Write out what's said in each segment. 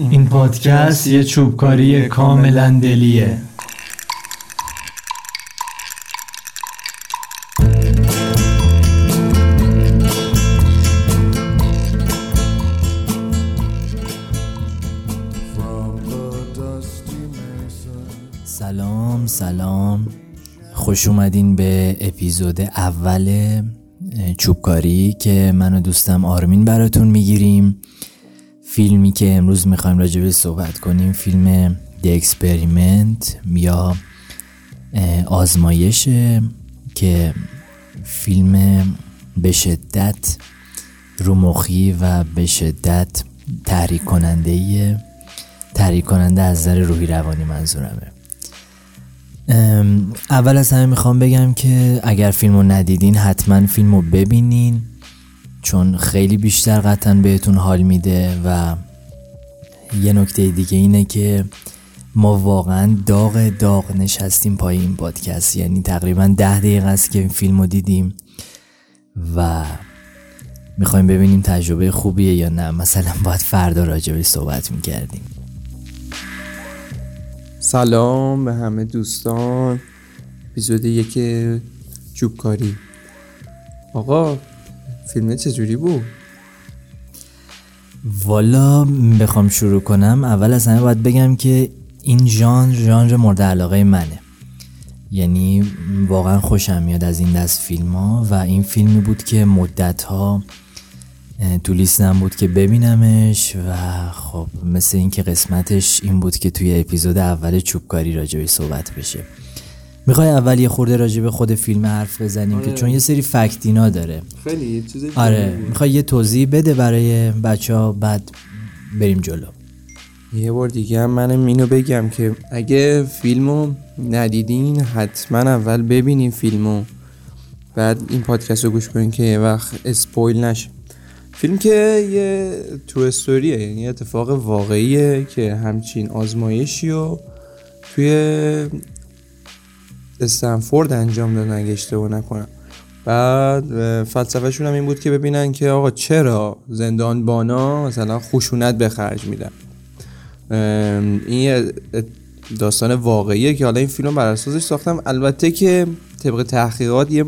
این پادکست یه چوبکاری کاملا دلیه. سلام سلام. خوش اومدین به اپیزود اول چوبکاری که من و دوستم آرمین براتون می‌گیریم. فیلمی که امروز می‌خوایم راجع صحبت کنیم فیلم The Experiment یا آزمایش که فیلم به شدت رومخی و به شدت تحریک کننده تحریک کننده از نظر روحی روانی منظورمه. اول از همه می‌خوام بگم که اگر فیلم رو ندیدین حتما فیلم رو ببینین. چون خیلی بیشتر قطعا بهتون حال میده و یه نکته دیگه اینه که ما واقعا داغ داغ نشستیم پای این پادکست. یعنی تقریبا ده دقیقه است که این فیلم رو دیدیم و می‌خوایم ببینیم تجربه خوبیه یا نه. مثلا باید فردا راجبش صحبت می‌کردیم. سلام به همه دوستان. اپیزود یک چوبکاری آقا فیلم چجوری بود؟ والا بخوام شروع کنم اول از همه باید بگم که این ژانر ژانر مورد علاقه منه یعنی واقعا خوشم میاد از این دست فیلم ها و این فیلمی بود که مدت ها تو لیستم بود که ببینمش و خب مثل اینکه قسمتش این بود که توی اپیزود اول چوبکاری راجبی صحبت بشه می‌خوای اول یه خورده راجع به خود فیلم حرف بزنیم آره. که چون یه سری فکتینا داره. خیلی چیزی آره می‌خوای یه توضیح بده برای بچه ها بعد بریم جلو. یه بار دیگه هم منم اینو بگم که اگه فیلمو ندیدین حتما اول ببینین فیلمو. بعد این پادکست رو گوش کنین که یه وقت اسپویل نشه. فیلم که یه تو استوریه یعنی اتفاق واقعیه که همچین آزمایشی و توی استنفورد انجام دادن اگه اشتباه نکنم. بعد فلسفهشون هم این بود که ببینن که آقا چرا زندان بانا مثلا خشونت به خرج میدن. این داستان واقعیه که حالا این فیلم بر اساسش ساختم. البته که طبق تحقیقات یه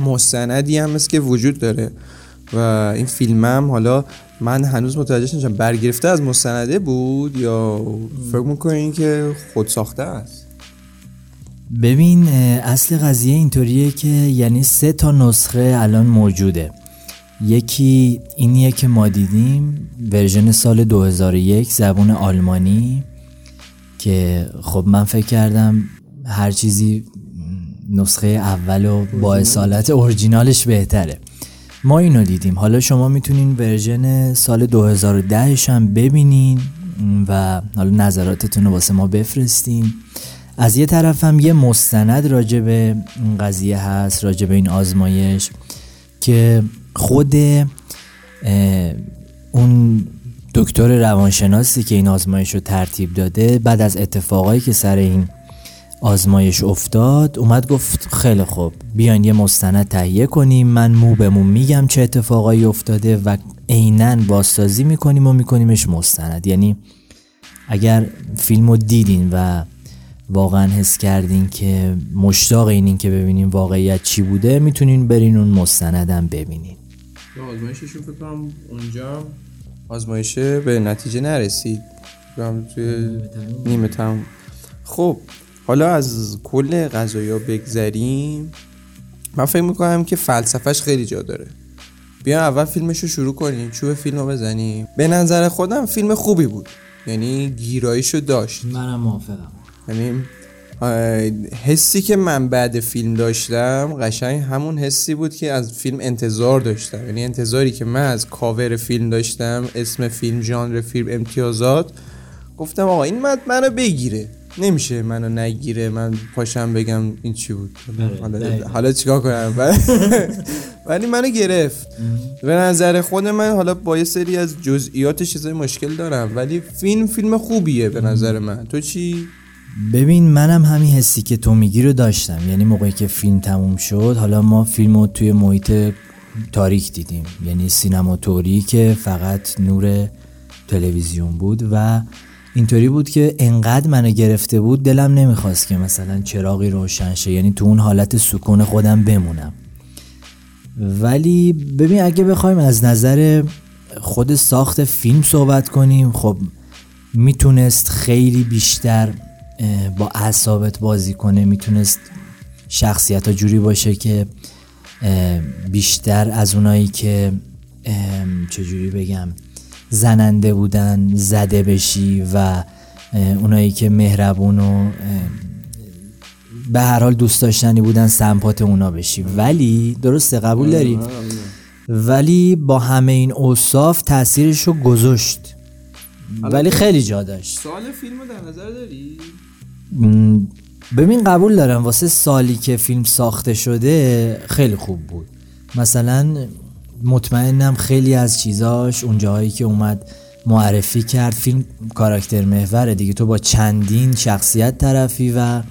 مستندی هم مثل که وجود داره. و این فیلم هم حالا من هنوز متوجه نشم برگرفته از مستنده بود یا فکر می‌کنین که خود ساخته است؟ ببین اصل قضیه اینطوریه که یعنی سه تا نسخه الان موجوده. یکی اینیه که ما دیدیم version سال 2001 زبون آلمانی که خب من فکر کردم هر چیزی نسخه اول و با اصالت اورجینالش بهتره. ما اینو دیدیم. حالا شما می‌تونین version سال 2010 هم ببینین و حالا نظراتتون رو واسه ما بفرستین. از یه طرف هم یه مستند راجع به این قضیه هست راجع به این آزمایش که خود اون دکتر روانشناسی که این آزمایش رو ترتیب داده بعد از اتفاقایی که سر این آزمایش افتاد اومد گفت خیلی خوب بیاین یه مستند تهیه کنیم من مو به مو میگم چه اتفاقایی افتاده و عینا بازسازی می‌کنیم و میکنیمش مستند. یعنی اگر فیلم رو دیدین و واقعا حس کردین که مشتاق اینین که ببینین واقعیت چی بوده می‌تونین برین اون مستندم ببینین. آزمایششون فکر کنم اونجا آزمایش به نتیجه نرسید. توی نیمه تموم. خب حالا از کل غذایا بگذریم. من فکر می‌کنم که فلسفهش خیلی جا داره. بیا اول فیلمش رو شروع کنیم. چوب فیلم رو بزنیم. به نظر خودم فیلم خوبی بود. یعنی گیرایشو داشت. منم موافقم. یعنی حسی که من بعد فیلم داشتم قشنگ همون حسی بود که از فیلم انتظار داشتم. یعنی انتظاری که من از کاور فیلم داشتم اسم فیلم ژانر فیلم امتیازات گفتم آقا این مد منو بگیره. نمیشه منو نگیره. من پاشم بگم این چی بود. بله، حالا, حالا چیکار کنم؟ ولی منو گرفت. به نظر خود من حالا با یه سری از جزئیات چیزای مشکل دارم. ولی فیلم فیلم خوبیه به نظر من. تو چی؟ ببین منم همین حسی که تو میگی رو داشتم. یعنی موقعی که فیلم تموم شد حالا ما فیلم رو توی محیط تاریک دیدیم. یعنی سینماتوری که فقط نور تلویزیون بود و اینطوری بود که انقدر منو گرفته بود دلم نمی‌خواست که مثلا چراغی روشن شه. یعنی تو اون حالت سکون خودم بمونم. ولی ببین اگه بخوایم از نظر خود ساخت فیلم صحبت کنیم خب می‌تونست خیلی بیشتر با اعصابت بازی کنه می‌تونست شخصیت ها جوری باشه که بیشتر از اونایی که چجوری بگم زننده بودن زده بشی و اونایی که مهربون و به هر حال دوست داشتنی بودن سمپات اونا بشی. ولی درسته قبول داری؟ ولی با همه این اوصاف تاثیرش رو گذاشت. ولی خیلی جا داشت. سال فیلم در نظر داری؟ ببین قبول دارم واسه سالی که فیلم ساخته شده خیلی خوب بود. مثلا مطمئنم خیلی از چیزاش اون جاهایی که اومد معرفی کرد فیلم کاراکتر محوره دیگه. تو با چندین شخصیت طرفی و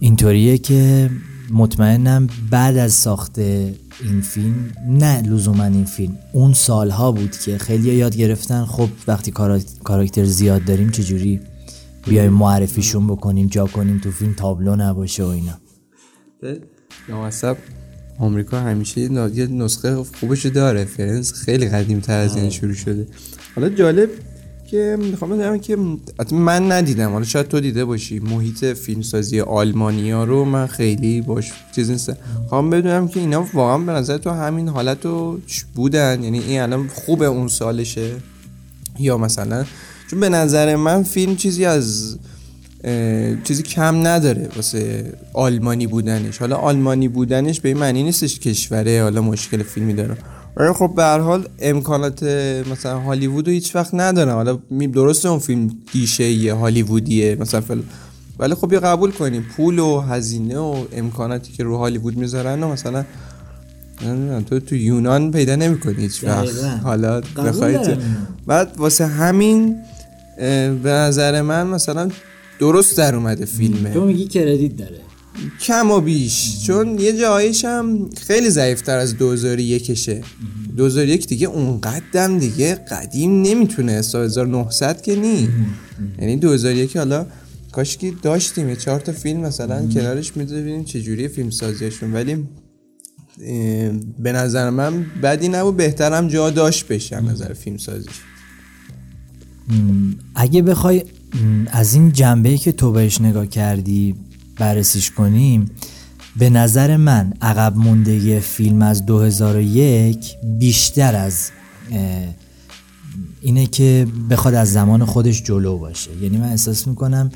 اینطوریه که مطمئنم بعد از ساخت این فیلم نه لزوما این فیلم اون سالها بود که خیلی یاد گرفتن خب وقتی کاراکتر زیاد داریم چجوری بیایم معرفیشون بکنیم جا کنیم تو فیلم تابلو نباشه و اینا. نامصب آمریکا همیشه یه نسخه خوبش داره فرنس خیلی قدیم تر از این شروع شده. حالا جالب که می‌خوام بگم که من ندیدم. حالا شاید تو دیده باشی. محیط فیلمسازی آلمانیا رو من خیلی باش چیز نیستم خواهم بدونم که اینا واقعا به نظر تو همین حالت رو بودن؟ یعنی این الان خوبه اون سالشه؟ یا مثلا چون به نظر من فیلم چیزی از چیزی کم نداره واسه آلمانی بودنش. حالا آلمانی بودنش به این معنی نیستش کشوره حالا مشکل فیلمی داره. ولی خب به هر حال امکانات مثلا هالیوود رو هیچ وقت ندارم حالا درسته اون فیلم گیشه یه هالیوودیه مثلا فل... ولی خب یه قبول کنیم. پول و هزینه و امکاناتی که رو هالیوود می‌ذارن و مثلا تو تو یونان پیدا نمی‌کنی هیچ وقت. حالا بخواید بعد واسه همین به نظر من مثلا درست در اومده فیلمه. تو میگی کردیت داره. کم و بیش. چون یه جایش هم خیلی ضعیفتر از 2001 شه 2001 دیگه اونقدر دیگه قدیم نمی‌تونه. 1900 که نی یعنی 2001 حالا کاش که داشتیم. یه چهار تا فیلم مثلا کنارش می‌دونیم چه جوری فیلم سازیشون ولی به نظر من بدی نبود. بهترم جا داشت بشه نظر فیلم سازیش. اگه بخوای از این جنبه که تو بهش نگاه کردی بررسیش کنیم به نظر من عقب موندگی فیلم از 2001 بیشتر از اینه که بخواد از زمان خودش جلو باشه. یعنی من احساس می‌کنم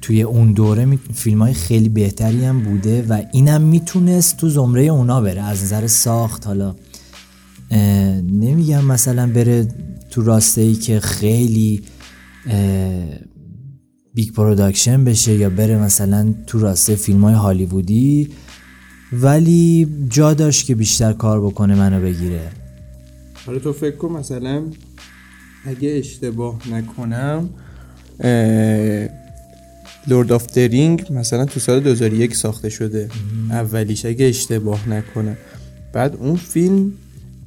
توی اون دوره فیلم های خیلی بهتری هم بوده و اینم می‌تونست تو زمره اونا بره. از نظر ساخت حالا نمیگم مثلا بره تو راسته ای که خیلی big production بشه یا بره مثلا تو راسته فیلم های هالیوودی ولی جا داشت که بیشتر کار بکنه منو بگیره. حالا تو فکر کن مثلا اگه اشتباه نکنم Lord of the Ring مثلا تو سال 2001 ساخته شده. اولیش اگه اشتباه نکنم. بعد اون فیلم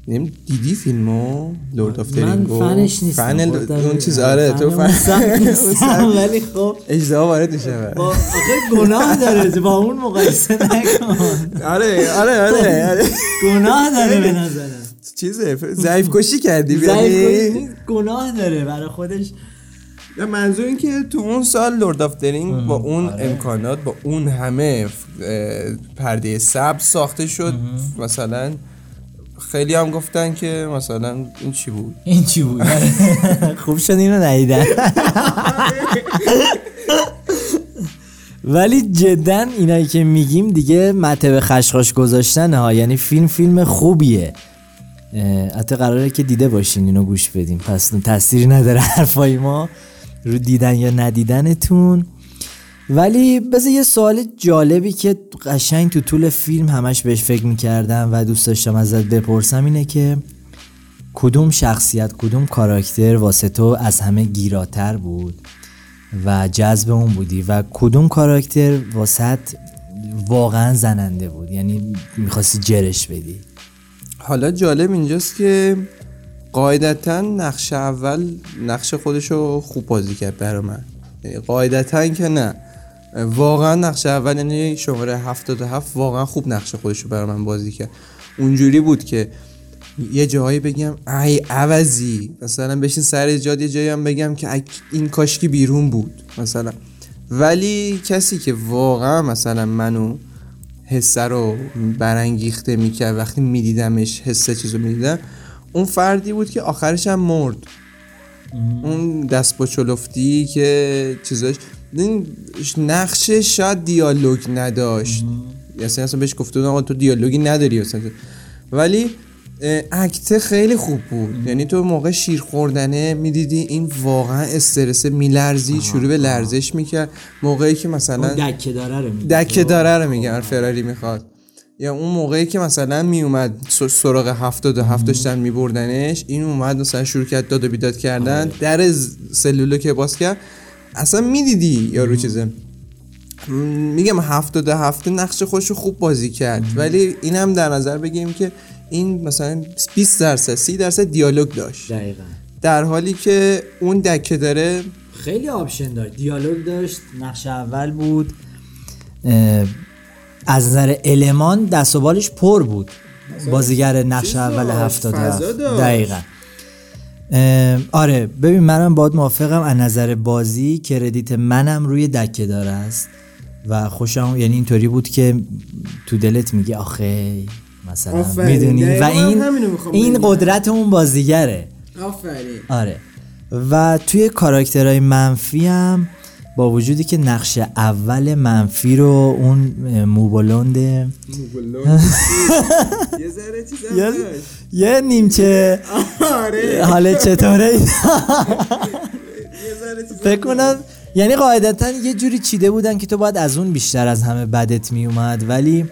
نیم دیدی فیلمو؟ Lord of من فنش نیستم فن اون چیز آره تو فن ولی خب اجزا وارد میشه آخه گناه داره با اون مقایسه نکن. آره آره آره آره. گناه داره به نظرم. چیزه ضعیف کشی کردی ضعیف گناه داره برای خودش. منظور این که تو اون سال Lord of the Ring با اون امکانات با اون همه پرده سبز ساخته شد مثلا خیلی هم گفتن که مثلا این چی بود؟ این چی بود؟ خوب شد اینو ندیدن. ولی جدا اینایی که میگیم دیگه مته خشخاش گذاشتن ها. یعنی فیلم فیلم خوبیه. حتی قراره که دیده باشین اینو گوش بدیم پس تاثیری نداره حرفای ما. رو دیدن یا ندیدنتون. ولی بذار یه سوال جالبی که قشنگ تو طول فیلم همش بهش فکر می‌کردم و دوست داشتم ازت بپرسم اینه که کدوم شخصیت کدوم کاراکتر واسه تو از همه گیراتر بود و جذب اون بودی و کدوم کاراکتر واسه واقعا زننده بود؟ یعنی می‌خواستی جرش بدی. حالا جالب اینجاست که قاعدتا نقش اول نقش خودشو خوب بازی کرد برای من. یعنی قاعدتا که نه. واقعا نقش اول یعنی شماره 77 واقعا خوب نقش خودشو برای من بازی کرد. اونجوری بود که یه جایی بگم ای عوضی. مثلا بشین سر ایجاد یه جایی هم بگم که این کاشکی بیرون بود مثلا. ولی کسی که واقعا مثلا منو حسه رو برانگیخته می‌کرد وقتی میدیدمش حسه چیزو می‌دیدم اون فردی بود که آخرش هم مرد. اون دست با چلفتی که چیزاش نقشه شاید دیالوگ نداشت. اصلا اصلا بهش گفته آقا تو دیالوگی نداری اصلا ولی اکته خیلی خوب بود. یعنی تو موقع شیر خوردنه می‌دیدی این واقعا استرس میلرزی شروع به لرزش می‌کرد. موقعی که مثلا دکه داره رو دکه داره رو میگن فراری می‌خواد. یا اون موقعی که مثلا میومد سراغ هفتاد و هفت داشتن میبردنش این اومد مثلا شروع کرد داد و بیداد کردن. آره. در سلولو که باز کرد اصلا می‌دیدی یارو چیزه؟ میگم هفتاد و هفته نقششو خوب بازی کرد. ولی اینم در نظر بگیم که این مثلا 20 درصد 30 درصد دیالوگ داشت. دقیقا. در حالی که اون دکه داره خیلی option داشت. دیالوگ داشت نقش اول بود. از نظر المان دست و بالش پر بود. بازیگر نقش اول هفتاد دقیقا. آره ببین منم باید موافقم از نظر بازی کردیت منم روی دکه داره است. و خوشم یعنی اینطوری بود که تو دلت میگه آخه مثلا می‌دونی؟ و این این قدرت اون بازیگره. آفرین. آره. و توی کاراکترهای منفی هم با وجودی که نقش اول منفی رو اون مو بلونده نیمچه. آره. حالا چطوره؟ فکر کنم یعنی قاعدتا یه جوری چیده بودن که تو باید از اون بیشتر از همه بدت می اومد ولی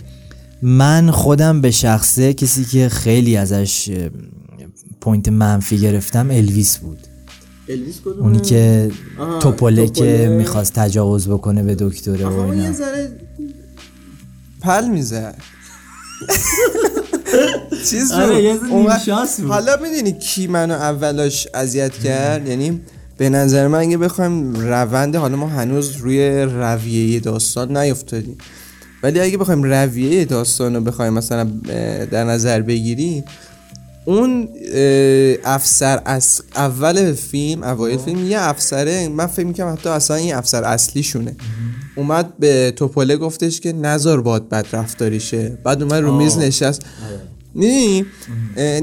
من خودم به شخصه کسی که خیلی ازش point منفی گرفتم الویس بود. الویس اونی که توپله که می‌خواست تجاوز بکنه به دکتره و اینا یه ذره پل می‌زد چیز آره حالا می‌دونی کی منو اولاش اذیت کرد؟ یعنی به نظر من اگه بخوایم روند حالا ما هنوز روی رویه داستان نیفتادیم. ولی اگه بخوایم رویه داستان رو بخوایم مثلا در نظر بگیریم اون افسر از اول فیلم اوایل فیلم یه افسره من فکر می‌کنم حتی اصلا این افسر اصلی شونه اومد به توپله گفتش که نظر باد بد رفتاری شه بعد اومد رو میز نشست. نه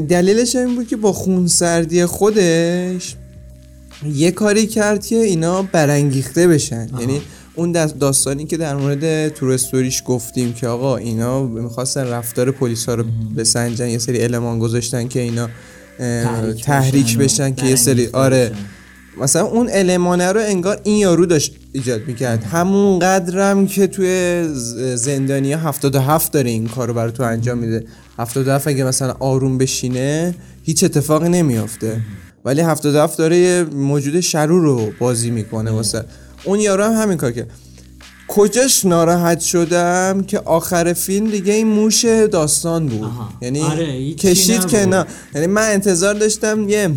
دلیلش این بود که با خونسردی خودش یه کاری کرد که اینا برانگیخته بشن. یعنی اون داستانی که در مورد تورستوریش گفتیم که آقا اینا می‌خواستن رفتار پلیس ها رو بسنجن یه سری المان گذاشتن که اینا تحریک, بشن, که یه سری آره. مثلا اون المانه رو انگار این یارو داشت ایجاد می‌کرد. همون قدرم که توی زندانی 77 داره این کار رو برای تو انجام میده. 77 اگه مثلا آروم بشینه هیچ اتفاقی نمیافته. ولی 77 داره یه موجود شرور رو بازی می‌کنه واسه اون یارو هم همین کار کرد. کجاش ناراحت شدم که آخر فیلم دیگه این موش داستان بود. یعنی آره، کشید که نه. یعنی من انتظار داشتم یه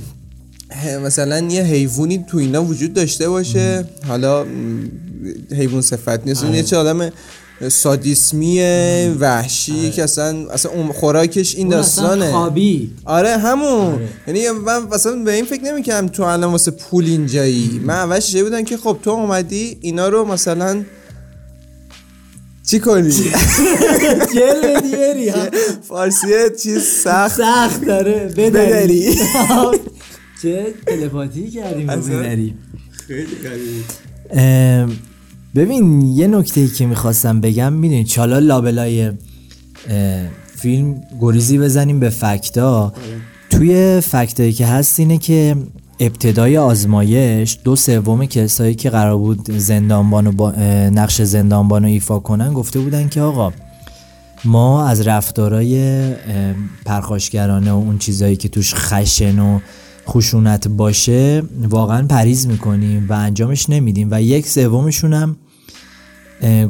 مثلا یه حیوانی تو اینا وجود داشته باشه. حالا حیوان صفت نیست. آره. یه چه آدم سادیسمی وحشی آره. که اصلا اصلا اون خوراکش این داستانه. خوابی. آره همون. آره. یعنی من مثلا به این فکر نمی‌کنم تو الان واسه پول اینجایی. من اولش بودن که خب تو اومدی اینا رو مثلا چی کنی؟ جل دیری فارسیه چیز سخت. سخت داره بدری. چه تلپاتی کردیم بدری. خیلی ببین یه نکته ای که می‌خواستم بگم می‌دونی چالا لابلای فیلم گریزی بزنیم به فکتا توی فکتایی که هست اینه که ابتدای آزمایش دو سوم کسایی که قرار بود زندانبانو با نقش زندانبانو ایفا کنن گفته بودن که آقا ما از رفتارای پرخاشگرانه و اون چیزایی که توش خشن و خشونت باشه واقعا پریز می‌کنیم و انجامش نمیدیم. و یک سومشون هم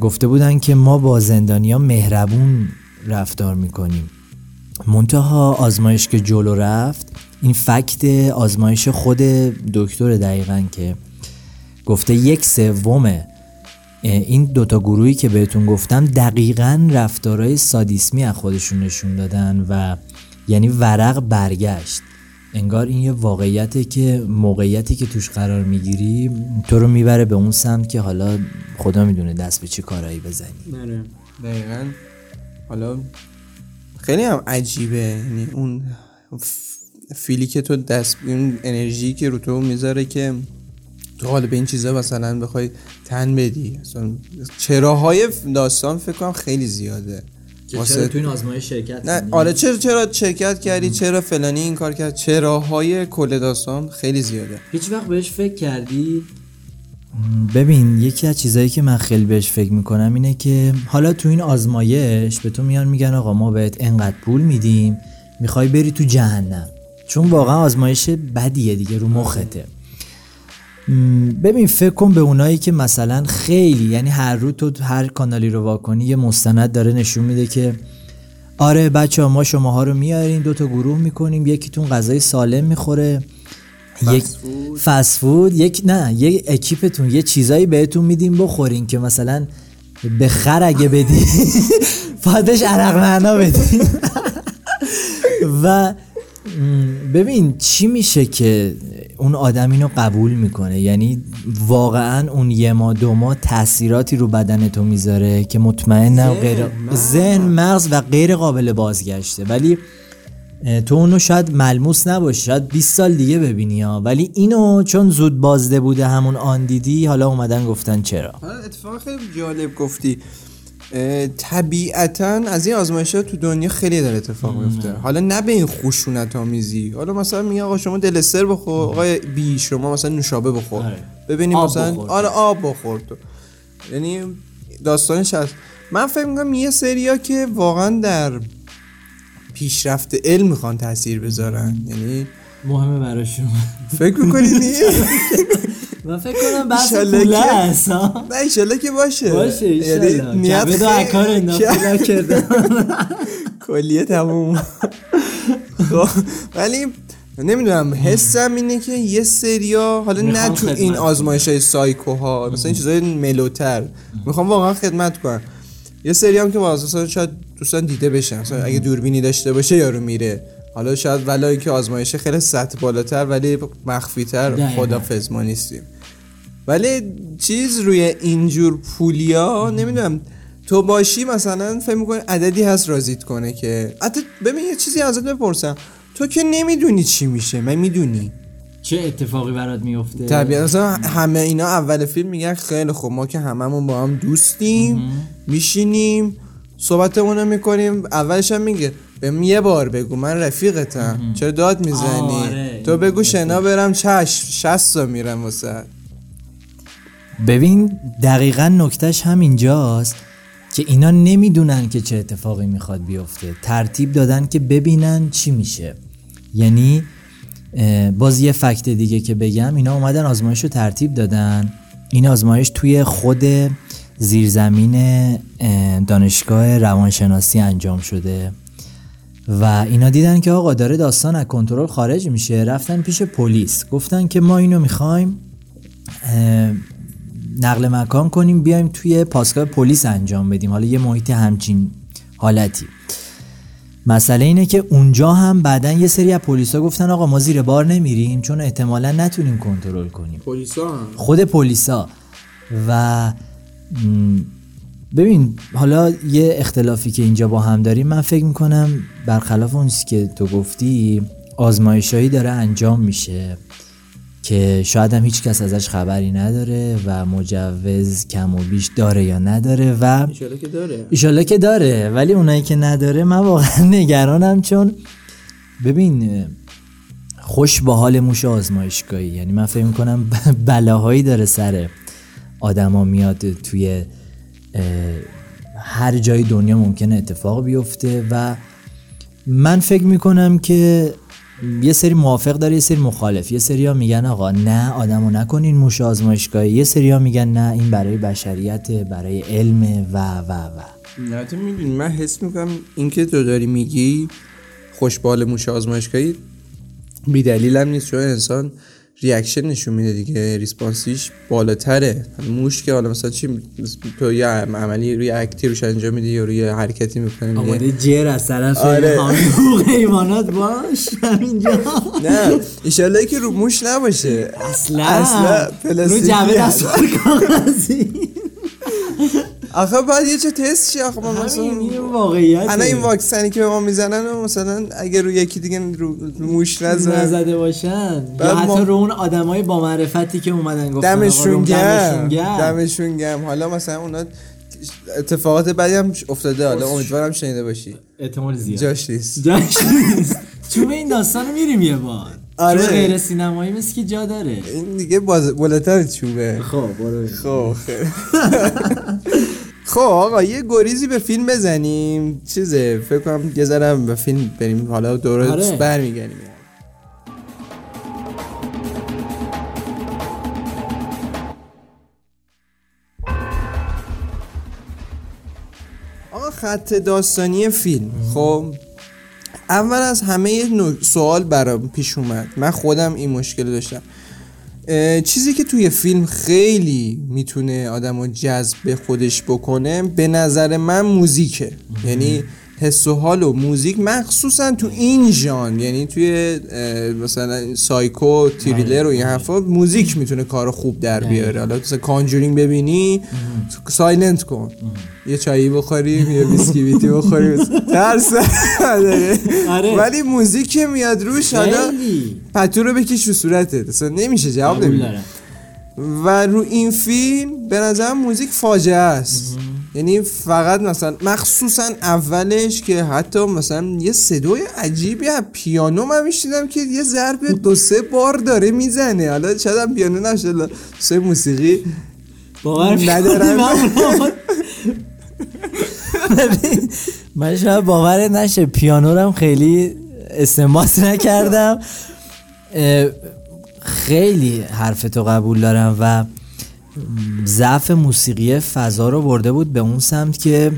گفته بودن که ما با زندانیا مهربون رفتار می‌کنیم. منتها آزمایش که جلو رفت این فکت آزمایش خود دکتر دقیقا که گفته یک سوم این دوتا گروهی که بهتون گفتم دقیقا رفتارهای سادیسمی از خودشون نشون دادن و یعنی ورق برگشت. انگار این یه واقعیته که موقعیتی که توش قرار می‌گیری تو رو می‌بره به اون سمت که حالا خدا می‌دونه دست به چه کارایی بزنی. نره دقیقا. حالا خیلی هم عجیبه. یعنی اون فیلی که تو دست اون انرژی که رو تو می‌ذاره که تو حالا به این چیزا مثلا بخوای تن بدی. چراهای داستان فکر کنم خیلی زیاده. چرا تو این آزمایش شرکت نه آره چرا چرا شرکت کردی؟ چرا فلانی این کار کرد؟ چراهای کل داستان خیلی زیاده. هیچ وقت بهش فکر کردی؟ ببین یکی از چیزایی که من خیلی بهش فکر می‌کنم اینه که حالا تو این آزمایش به تو میان میگن آقا ما بهت انقدر پول میدیم می‌خوای بری تو جهنم. چون واقعا آزمایش بدیه دیگه رو مخته. ببین فکر کن به اونایی که مثلا خیلی یعنی هر رو تو هر کانالی رو واکنی یه مستند داره نشون میده که آره بچه ها ما شماها رو میاریم دو تا گروه می‌کنیم یکیتون غذای سالم می‌خوره یک فسفود یک نه یک اکیپتون یه چیزایی بهتون میدیم بخورین که مثلا به خر اگه بدی فادش عرق معنا بدی و ببین چی میشه که اون آدم اینو قبول می‌کنه. یعنی واقعا اون یه ما دو ما تاثیراتی رو بدن تو می‌ذاره که مطمئنم غیر ذهن مغز و غیر قابل بازگشته. ولی تو اونو شاید ملموس نباشی. شاید 20 سال دیگه ببینی ها. ولی اینو چون زود بازده بوده همون آن دیدی حالا اومدن گفتن چرا؟ اتفاق خیلی جالب گفتی. طبیعتا از این آزمایش ها تو دنیا خیلی داره اتفاق میفته. حالا نه به این خشونت آمیزی. حالا مثلا میگه آقا شما دلستر بخور آقای بی شما مثلا نوشابه بخور. آره. ببینیم مثلا آره آب بخور تو. یعنی داستانش هست من فکر می‌کنم یه سریا که واقعا در پیشرفت علم می‌خوان تاثیر بذارن. یعنی مهمه برای شما. فکر می‌کنی من فکر کنم بحث پوله هست نه ایشالله که باشه. باشه ایشالله یعنی نیت دو اکار انداخت کردم کلیه تموم. خب، ولی نمی‌دونم حسم اینه که یه سریا حالا نه تو این آزمایش های سایکو ها مثلا این چیزای ملوتر. می‌خوام واقعا خدمت کنم. یه سری هم که واسه شاید دوستان دیده بشن. مثلا اگه دوربینی داشته باشه یارو میره. حالا شاید ولایی که آزمایش خیلی سطح بالاتر ولی مخفیتر خدافظ ما نیستیم. ولی چیز روی اینجور پولیا نمی‌دونم. تو باشی مثلا فکر می‌کنی عددی هست رازیت کنه که حتی ببین یه چیزی ازت بپرسم. تو که نمی‌دونی چی میشه من می‌دونی. چه اتفاقی برات میفته طبیعتا همه اینا اول فیلم میگن خیلی خوب ما که هممون با هم دوستیم میشینیم صحبتمون رو می‌کنیم. اولش هم میگه به یه بار بگو من رفیقتم. چرا داد می‌زنی؟ آره. تو بگو شنا برم چش شست میرم واسه. ببین دقیقا نکتش هم اینجاست که اینا نمی‌دونن که چه اتفاقی می‌خواد بیفته. ترتیب دادن که ببینن چی میشه. یعنی باز یه فکت دیگه که بگم اینا اومدن آزمایش رو ترتیب دادن. این آزمایش توی خود زیرزمین دانشگاه روانشناسی انجام شده. و اینا دیدن که آقا داره داستان از کنترل خارج میشه. رفتن پیش پلیس. گفتن که ما اینو می‌خوایم نقل مکان کنیم بیایم توی پاسگاه پلیس انجام بدیم. حالا یه محیط همچین حالتی. مسئله اینه که اونجا هم بعدا یه سری از پلیسا گفتن آقا ما زیر بار نمیریم چون احتمالا نتونیم کنترل کنیم. پلیسا خود پلیسا. و ببین حالا یه اختلافی که اینجا با هم داریم من فکر می‌کنم برخلاف اون که تو گفتی آزمایشایی داره انجام میشه. که شاید هم هیچ کس ازش خبری نداره و مجوز کم و بیش داره یا نداره و ایشالا که داره. ایشالا که داره. ولی اونایی که نداره من واقعا نگرانم چون ببین خوش با حال موش آزمایشگاهی. یعنی من فکر می‌کنم بلاهایی داره سر آدما میاد توی هر جای دنیا ممکنه اتفاق بیفته و من فکر می‌کنم که یه سری موافق داره یه سری مخالف. یه سری ها میگن آقا نه آدمو نکنین موش آزمایشگاهی. یه سری ها میگن نه این برای بشریت برای علم و و و. نه تو می‌دونی من حس می‌کنم این که تو داری میگی خوشبال موش آزمایشگاهی بی دلیل هم نیست چون انسان ریاکشن نشون میده دیگه. ریسپانسیش بالاتره. موش که حالا مثلا چی تو یه عملی روی اکتی روش انجام میدی یا روی حرکتی می‌کنه آماده جر از طرف آره. حیوانات باش. همینجا. نه. ایشالله که رو موش نباشه. اصلا. اصلا رو جعبه. دستمال کاغذی. آخه باید یه چه تست چی؟ آخه ما مثلا این واقعیت الان این واکسنی که به ما می‌زنن و مثلا اگه رو یکی دیگه رو رو موش نزن. نزده باشن. یا بعد ما- حتی رو اون آدمای با معرفتی که اومدن گفتن دمشون گرم. دمشون گرم. حالا مثلا اونا اتفاقات بدی هم افتاده. حالا امیدوارم شنیده باشی. احتمال زیاد. جاش نیست. جاش نیست. چون این داستان رو میریم یه بار. آره. غیر سینمایی مثل که جا داره. این دیگه باز بالاتر چوبه. خب برو. خب خیلی. خب آقا یه گریزی به فیلم بزنیم. چیزه فکر کنم یه ذره به فیلم بریم. حالا دوره آره. برمیگردیم. آقا خط داستانی فیلم. خب اول از همه یه سوال برام پیش اومد. من خودم این مشکل داشتم. چیزی که توی فیلم خیلی می‌تونه آدم رو جذب به خودش بکنه به نظر من موزیکه. یعنی حس و حال و موزیک مخصوصا تو این ژانر یعنی توی مثلا psycho thriller و این حرفا موزیک می‌تونه کار خوب در بیاره. حالا مثلا Conjuring ببینی silent کن. یه چایی بخوریم یه بیسکوییتی بخوریم ترس نداره. آره. ولی موزیک که میاد روش حالا پتو رو بکش رو صورتت. اصلا نمیشه جواب نمیده. و رو این فیلم به نظرم موزیک فاجعه است. یعنی فقط مثلا مخصوصا اولش که حتی مثلا یه صدای عجیبی از پیانو من میشیدم که یه ضرب دو سه بار داره می‌زنه. حالا شاید هم پیانو نشه سه موسیقی باور ندارم. من شاید باور نشه. پیانو رو هم خیلی استعمال نکردم. خیلی حرف تو قبول دارم و ضعف موسیقی فضا رو برده بود به اون سمت که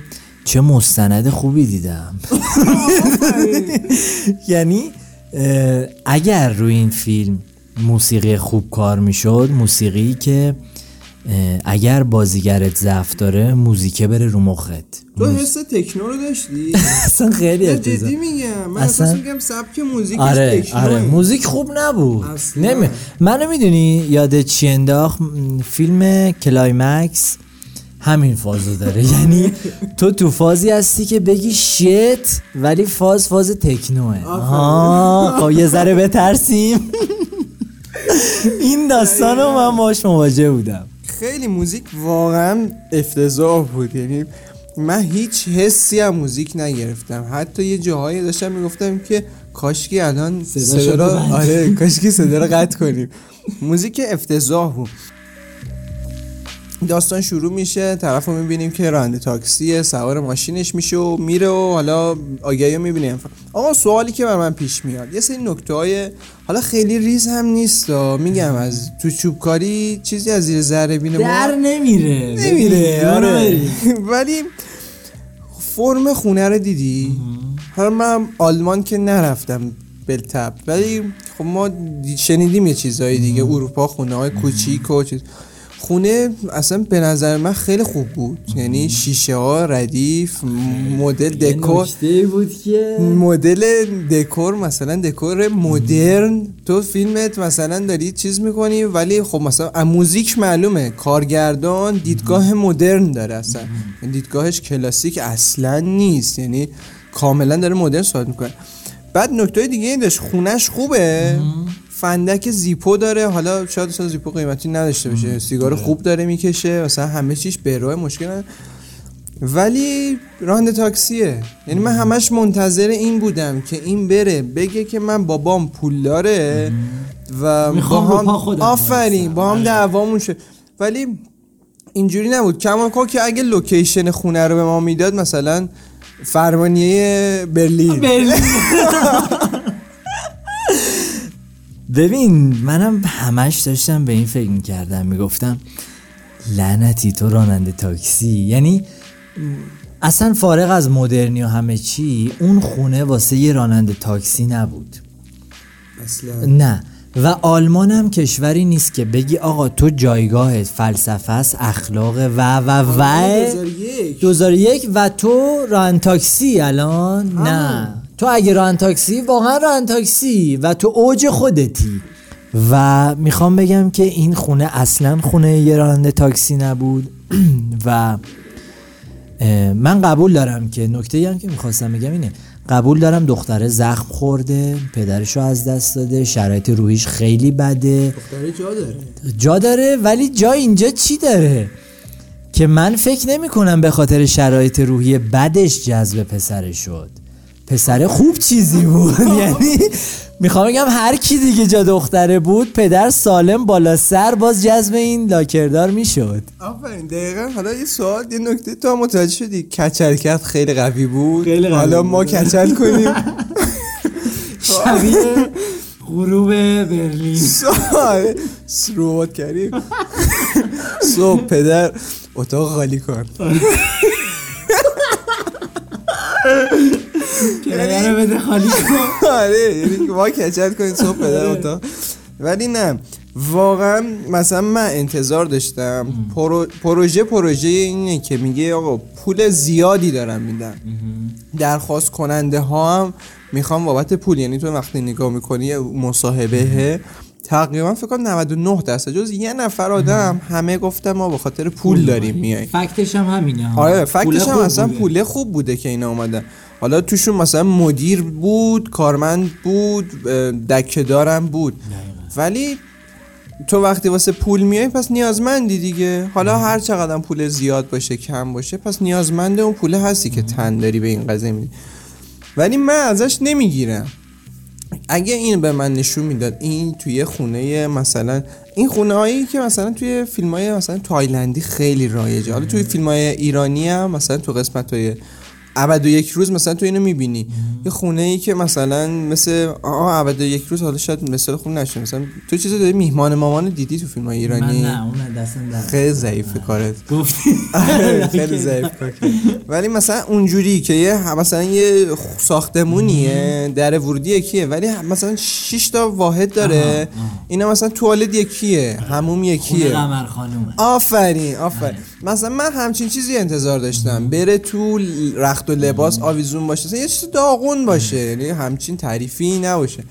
چه مستند خوبی دیدم. یعنی اگر روی این فیلم موسیقی خوب کار می‌شد موسیقی که اگر بازیگرت ضعف داره موزیکه بره رو مخت. تو حس techno رو داشتی؟ اصلا خیلی. جدی میگم. من اصلا- میگم سبک موزیکش آره techno ه. آره موزیک خوب نبود. نمی... منو می‌دونی یاد چی انداخت؟ م، فیلم Climax همین فازو داره. یعنی تو تو فازی هستی که بگی shit ولی فاز فاز techno ه. آها خب یه ذره بترسیم. این داستان رو من باش مواجه بودم. خیلی موزیک واقعا افتضاح بود. یعنی من هیچ حسی از موزیک نگرفتم. حتی یه جاهایی داشتم می‌گفتم که کاشکی الان صدا رو. آره کاشکی صدا رو قطع کنیم. موزیک افتضاح بود. داستان شروع میشه طرف رو می‌بینیم که راننده تاکسیه سوار ماشینش میشه و میره و حالا آگهی رو می‌بینیم. آقا سوالی که بر من پیش میاد یه سری نکته های حالا خیلی ریز هم نیست میگم از تو چوبکاری چیزی از زیر ذره بینه ما در نمیره. نمیره آره. ولی فرم خونه رو دیدی؟ حالا من آلمان که نرفتم بلتب ولی خب ما دی- شنیدیم یه چیزهای دیگه اروپا خونه های کوچیک و چیز. خونه اصلا به نظر من خیلی خوب بود. یعنی شیشه ها ردیف مدل دکور. بود که مدل دکور مثلا دکور مدرن. تو فیلمت مثلا داری چیز می‌کنی ولی خب مثلا موزیک معلومه. کارگردان دیدگاه مدرن داره اصلا. دیدگاهش کلاسیک اصلا نیست. یعنی کاملا داره مدرن صحبت می‌کنه. بعد نکته دیگه این داشت. خونش خوبه؟ فندک زیپو داره. حالا شاید اصلا زیپو قیمتی نداشته باشه. سیگار خوب داره می‌کشه. مثلا همه چیش به راه مشکل نداره. ولی راننده تاکسیه. یعنی من همش منتظر این بودم که این بره. بگه که من بابام پول داره و با هم آفرین. با هم آره. دعوامون شد. ولی اینجوری نبود. کما که اگه لوکیشن خونه رو به ما می‌داد مثلا فرمانیه برلین. برلین. ببین منم همش داشتم به این فکر می‌کردم می‌گفتم لعنتی تو راننده تاکسی. یعنی اصلا فارغ از مدرنی و همه چی اون خونه واسه یه راننده تاکسی نبود. اصلا. نه. و آلمان هم کشوری نیست که بگی آقا تو جایگاهت فلسفه است اخلاق و و و. 2001 2001 و تو ران تاکسی الان؟ نه. تو اگه ران تاکسی واقعا ران تاکسی و تو اوج خودتی. و می‌خوام بگم که این خونه اصلا خونه یه راننده تاکسی نبود. و من قبول دارم که نکته هم که می‌خواستم بگم اینه. قبول دارم دختره زخم خورده پدرش رو از دست داده شرایط روحیش خیلی بده. دختره جا داره. جا داره ولی جا اینجا چی داره؟ که من فکر نمی کنم به خاطر شرایط روحی بدش جذب پسره شد. پسره خوب چیزی بود. یعنی می‌خوام بگم هر کی دیگه جا دختره بود پدر سالم بالا سر باز جذب این لاکردار می‌شد. آفرین دقیقا. حالا یه سوال یه نکته. تو متوجه شدی کچلکت خیلی قوی بود؟ خیلی قوی حالا. ما کچل کنیم. شبیه غروب برلین. سوال. سروبات کردیم. صبح پدر اتاق خالی کن. کرایه رو بده خالی کن آره یعنی ما کچل کنیم صبح پدر اتاق. ولی نه واقعا مثلا من انتظار داشتم. پرو... پروژه پروژه اینه که میگه آقا پول زیادی دارم میدن درخواست کننده ها هم می‌خوام بابت پول. یعنی تو وقتی نگاه می‌کنی مصاحبه تقریبا فکر کنم 99 درصد. جز یه نفر آدم همه گفتم ما به خاطر پول داریم میاییم فکتش هم همینه آره پول فکتش هم خوب اصلا بوده. پوله خوب بوده که اینا اومدن. حالا توشون مثلا مدیر بود کارمند بود اه، دکهدارم بود. ولی تو وقتی واسه پول میای پس نیازمندی دیگه. حالا هر چقدر پول زیاد باشه کم باشه پس نیازمند اون پول هستی که تن داری به این قضیه میدی. ولی من ازش نمی‌گیرم. اگه این به من نشون می‌داد این توی خونه مثلا این خونه هایی که مثلا توی فیلم های مثلا تایلندی خیلی رایجه. حالا توی فیلم های ایرانی هم مثلا تو قسمت های ابد و یک روز مثلا تو اینو می‌بینی. یه خونه ای که مثلا مثل آه ابد و یک روز حالا شاید مثال خوب نشه. مثلا تو چیزی داری؟ میهمان مامان دیدی تو فیلم های من ایرانی نه اون دستم در خیلی ضعیفه کارت. گفتی. آره، خیلی ضعیف. ولی مثلا اونجوری که یه مثلا یه ساختمونیه در ورودی یکیه. ولی مثلا 6 تا واحد داره. اینا مثلا توالت یکیه خونه یکیه. قمر خانومه. آفرین آفرین. مثلا من همچین چیزی انتظار داشتم. بره تو رخت و لباس آویزون باشه مثلا یه چیز داغون باشه. یعنی همچین تعریفی نباشه.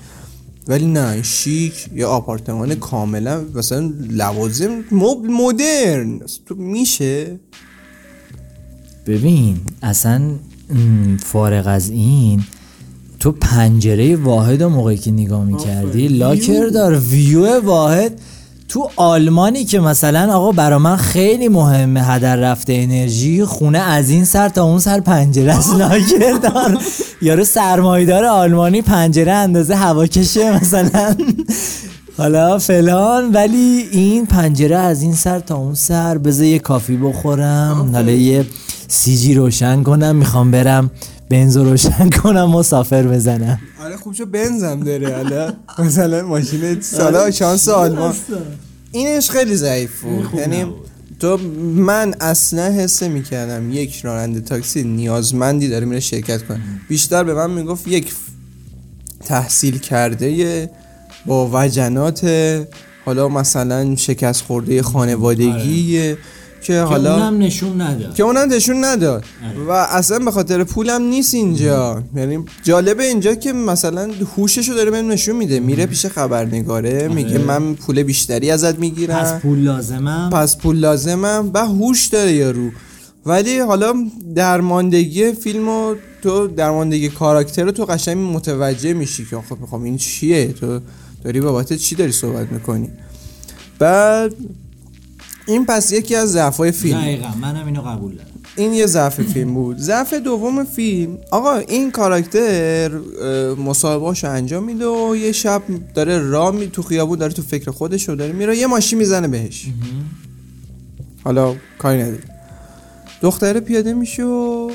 ولی نه شیک یه آپارتمان کاملا مثلا لوازم مبل مدرن. تو میشه؟ ببین اصلا فارغ از این تو پنجره واحد موقعی که نگاه می‌کردی لاکر دار ویو واحد. تو آلمانی که مثلا آقا برا من خیلی مهمه هدر رفته انرژی خونه از این سر تا اون سر پنجره است لاکر دار یارو سرمایدار آلمانی پنجره اندازه هواکشه مثلا. حالا فلان ولی این پنجره از این سر تا اون سر بذار یه کافی بخورم حالا یه سیجی روشن کنم می‌خوام برم بنز رو روشن کنم مسافر بزنم. آره خوب شو بنزم داره حالا. مثلا ماشین سالا شانس آلمان. اینش خیلی ضعیف بود. یعنی تو من اصلا حس می‌کردم یک راننده تاکسی نیازمندی داره میره شرکت کنه. بیشتر به من می‌گفت یک تحصیل کرده با وجنات حالا مثلا شکست خورده خانوادگی. که حالا نشون نداد. که اونم نشون نداد. و اصلا به خاطر پولم نیست اینجا. یعنی جالبه اینجا که مثلا هوششو داره بهم نشون میده. میره پیش خبرنگاره میگه من پول بیشتری ازت پس می‌گیرم پول لازمم؟ پس پول لازمم. و هوش داره یارو ولی حالا درماندگی فیلم و تو درماندگی کاراکتر رو تو قشنگ متوجه میشی که خب می‌خوام این چیه؟ تو داری بابت چی داری صحبت می‌کنی؟ بعد این پس یکی از ضعفای فیلم. دقیقا منم اینو قبول دارم. این یه ضعف فیلم بود. ضعف دوم فیلم آقا این کاراکتر مصاحبهاشو انجام میده و یه شب داره راه می تو خیابون داره تو فکر خودش رو داره میره یه ماشین می‌زنه بهش. حالا کاری نداره دختره پیاده میشه و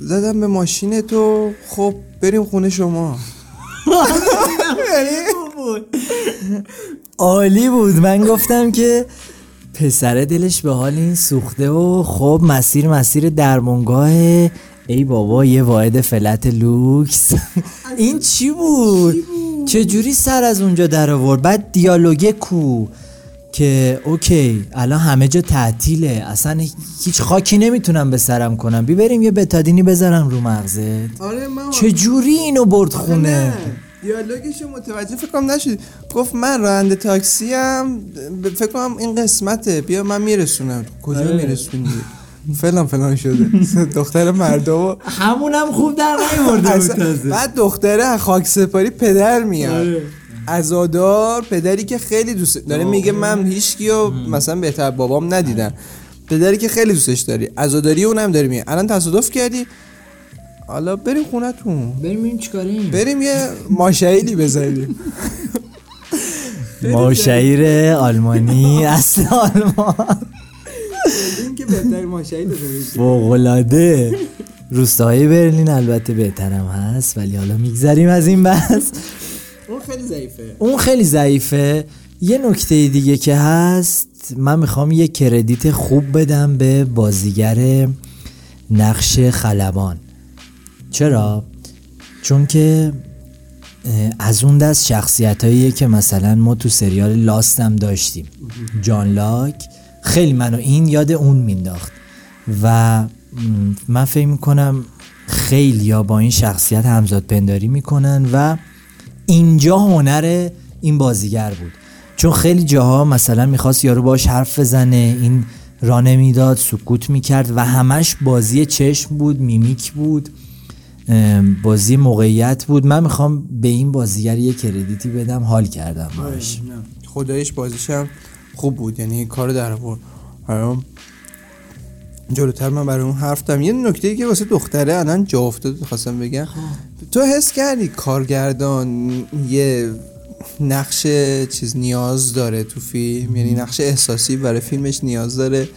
زدم به ماشین تو خب بریم خونه شما. عالی بود. من گفتم که پسره دلش به حال این سوخته و خب مسیر مسیر درمونگاه ای بابا یه واحد flat لوکس. این چی بود؟ چجوری سر از اونجا در آورد؟ بعد دیالوگه کو که okay الان همه جا تعطیله. اصلا هیچ خاکی نمی‌تونم به سرم کنم. بیا بریم یه بتادینی بذارم رو مغزت. آره من چجوری اینو برد خونه؟ دیالوگشو متوجه فکر کنم نشد گفت من راننده تاکسی ام فکر کنم این قسمته. بیا من میرسونم. کجا آره. میرسونی؟ فلان فلان شده. دختر مردم همونم خوب در نیورده بود بعد دختره خاک سپاری پدر میاد. آره. عزادار پدری که خیلی دوست داره میگه من هیچکی و مثلا بهتر بابام ندیدم. پدری که خیلی دوستش داری. عزاداری اونم داری میگه. الان تصادف کردی؟ حالا بریم خونتون بریم این چیکاریم بریم یه ماشعیلی بزنیم. ماشعیر آلمانی اصل آلمان. این که بهتر فوقلاده روستاهای برلین البته بهترم هست ولی حالا میگذریم از این بحث. اون خیلی ضعیفه. اون خیلی ضعیفه. یه نکته دیگه که هست من می‌خوام یه کردیت خوب بدم به بازیگر نقش خلبان. چرا؟ چون که از اون دست شخصیت که مثلا ما تو سریال لاست هم داشتیم. جان لاک خیلی منو این یاد اون مینداخت. و من فکر می‌کنم خیلی یا با این شخصیت همزاد پنداری می‌کنن و اینجا هنر این بازیگر بود. چون خیلی جاها مثلا می‌خواست یارو باش حرف بزنه این را نمی‌داد سکوت می‌کرد و همش بازی چشم بود میمیک بود. بازی موقعیت بود. من می‌خوام به این بازیگر یه کردیتی بدم حال کردم باش. خدایش بازیشم خوب بود یعنی کار در آورد. جلوتر من برای اون حرف دارم یه نکته که واسه دختره الان جا افتاد خواستم بگم. تو حس کردی کارگردان یه نقش چیز نیاز داره تو فیلم؟ یعنی نقش احساسی برای فیلمش نیاز داره؟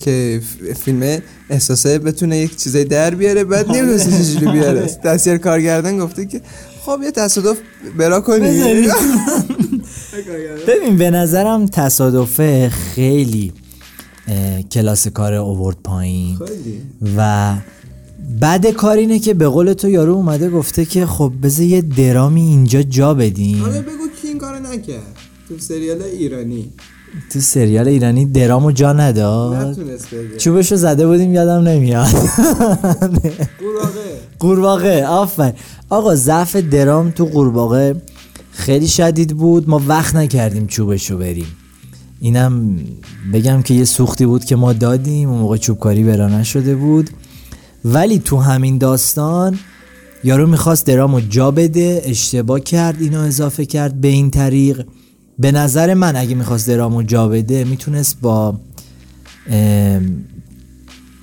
که فیلم احساسه بتونه یک چیزای در بیاره بعد نمی‌دونسته چجوری بیاره. دستیار کارگردان گفته که خب یه تصادف برا کنی. ببین به نظرم تصادفه خیلی کلاس کار اوورد پایین. و بعد کار اینه که به قول تو یارو اومده گفته که خب بذار یه درامی اینجا جا بدیم. حالا بگو کی این کارو نکرد. تو سریال ایرانی. تو سریال ایرانی درامو جا نداد چوبشو زده بودیم یادم نمیاد. قورباغه. قورباغه آفر آقا ضعف درام تو قورباغه خیلی شدید بود. ما وقت نکردیم چوبشو بریم. اینم بگم که یه سوختی بود که ما دادیم. اون موقع چوبکاری برا نشده بود. ولی تو همین داستان یارو می‌خواست درامو جا بده اشتباه کرد اینو اضافه کرد به این طریق. به نظر من اگه می‌خواست درامو جا بده می‌تونست با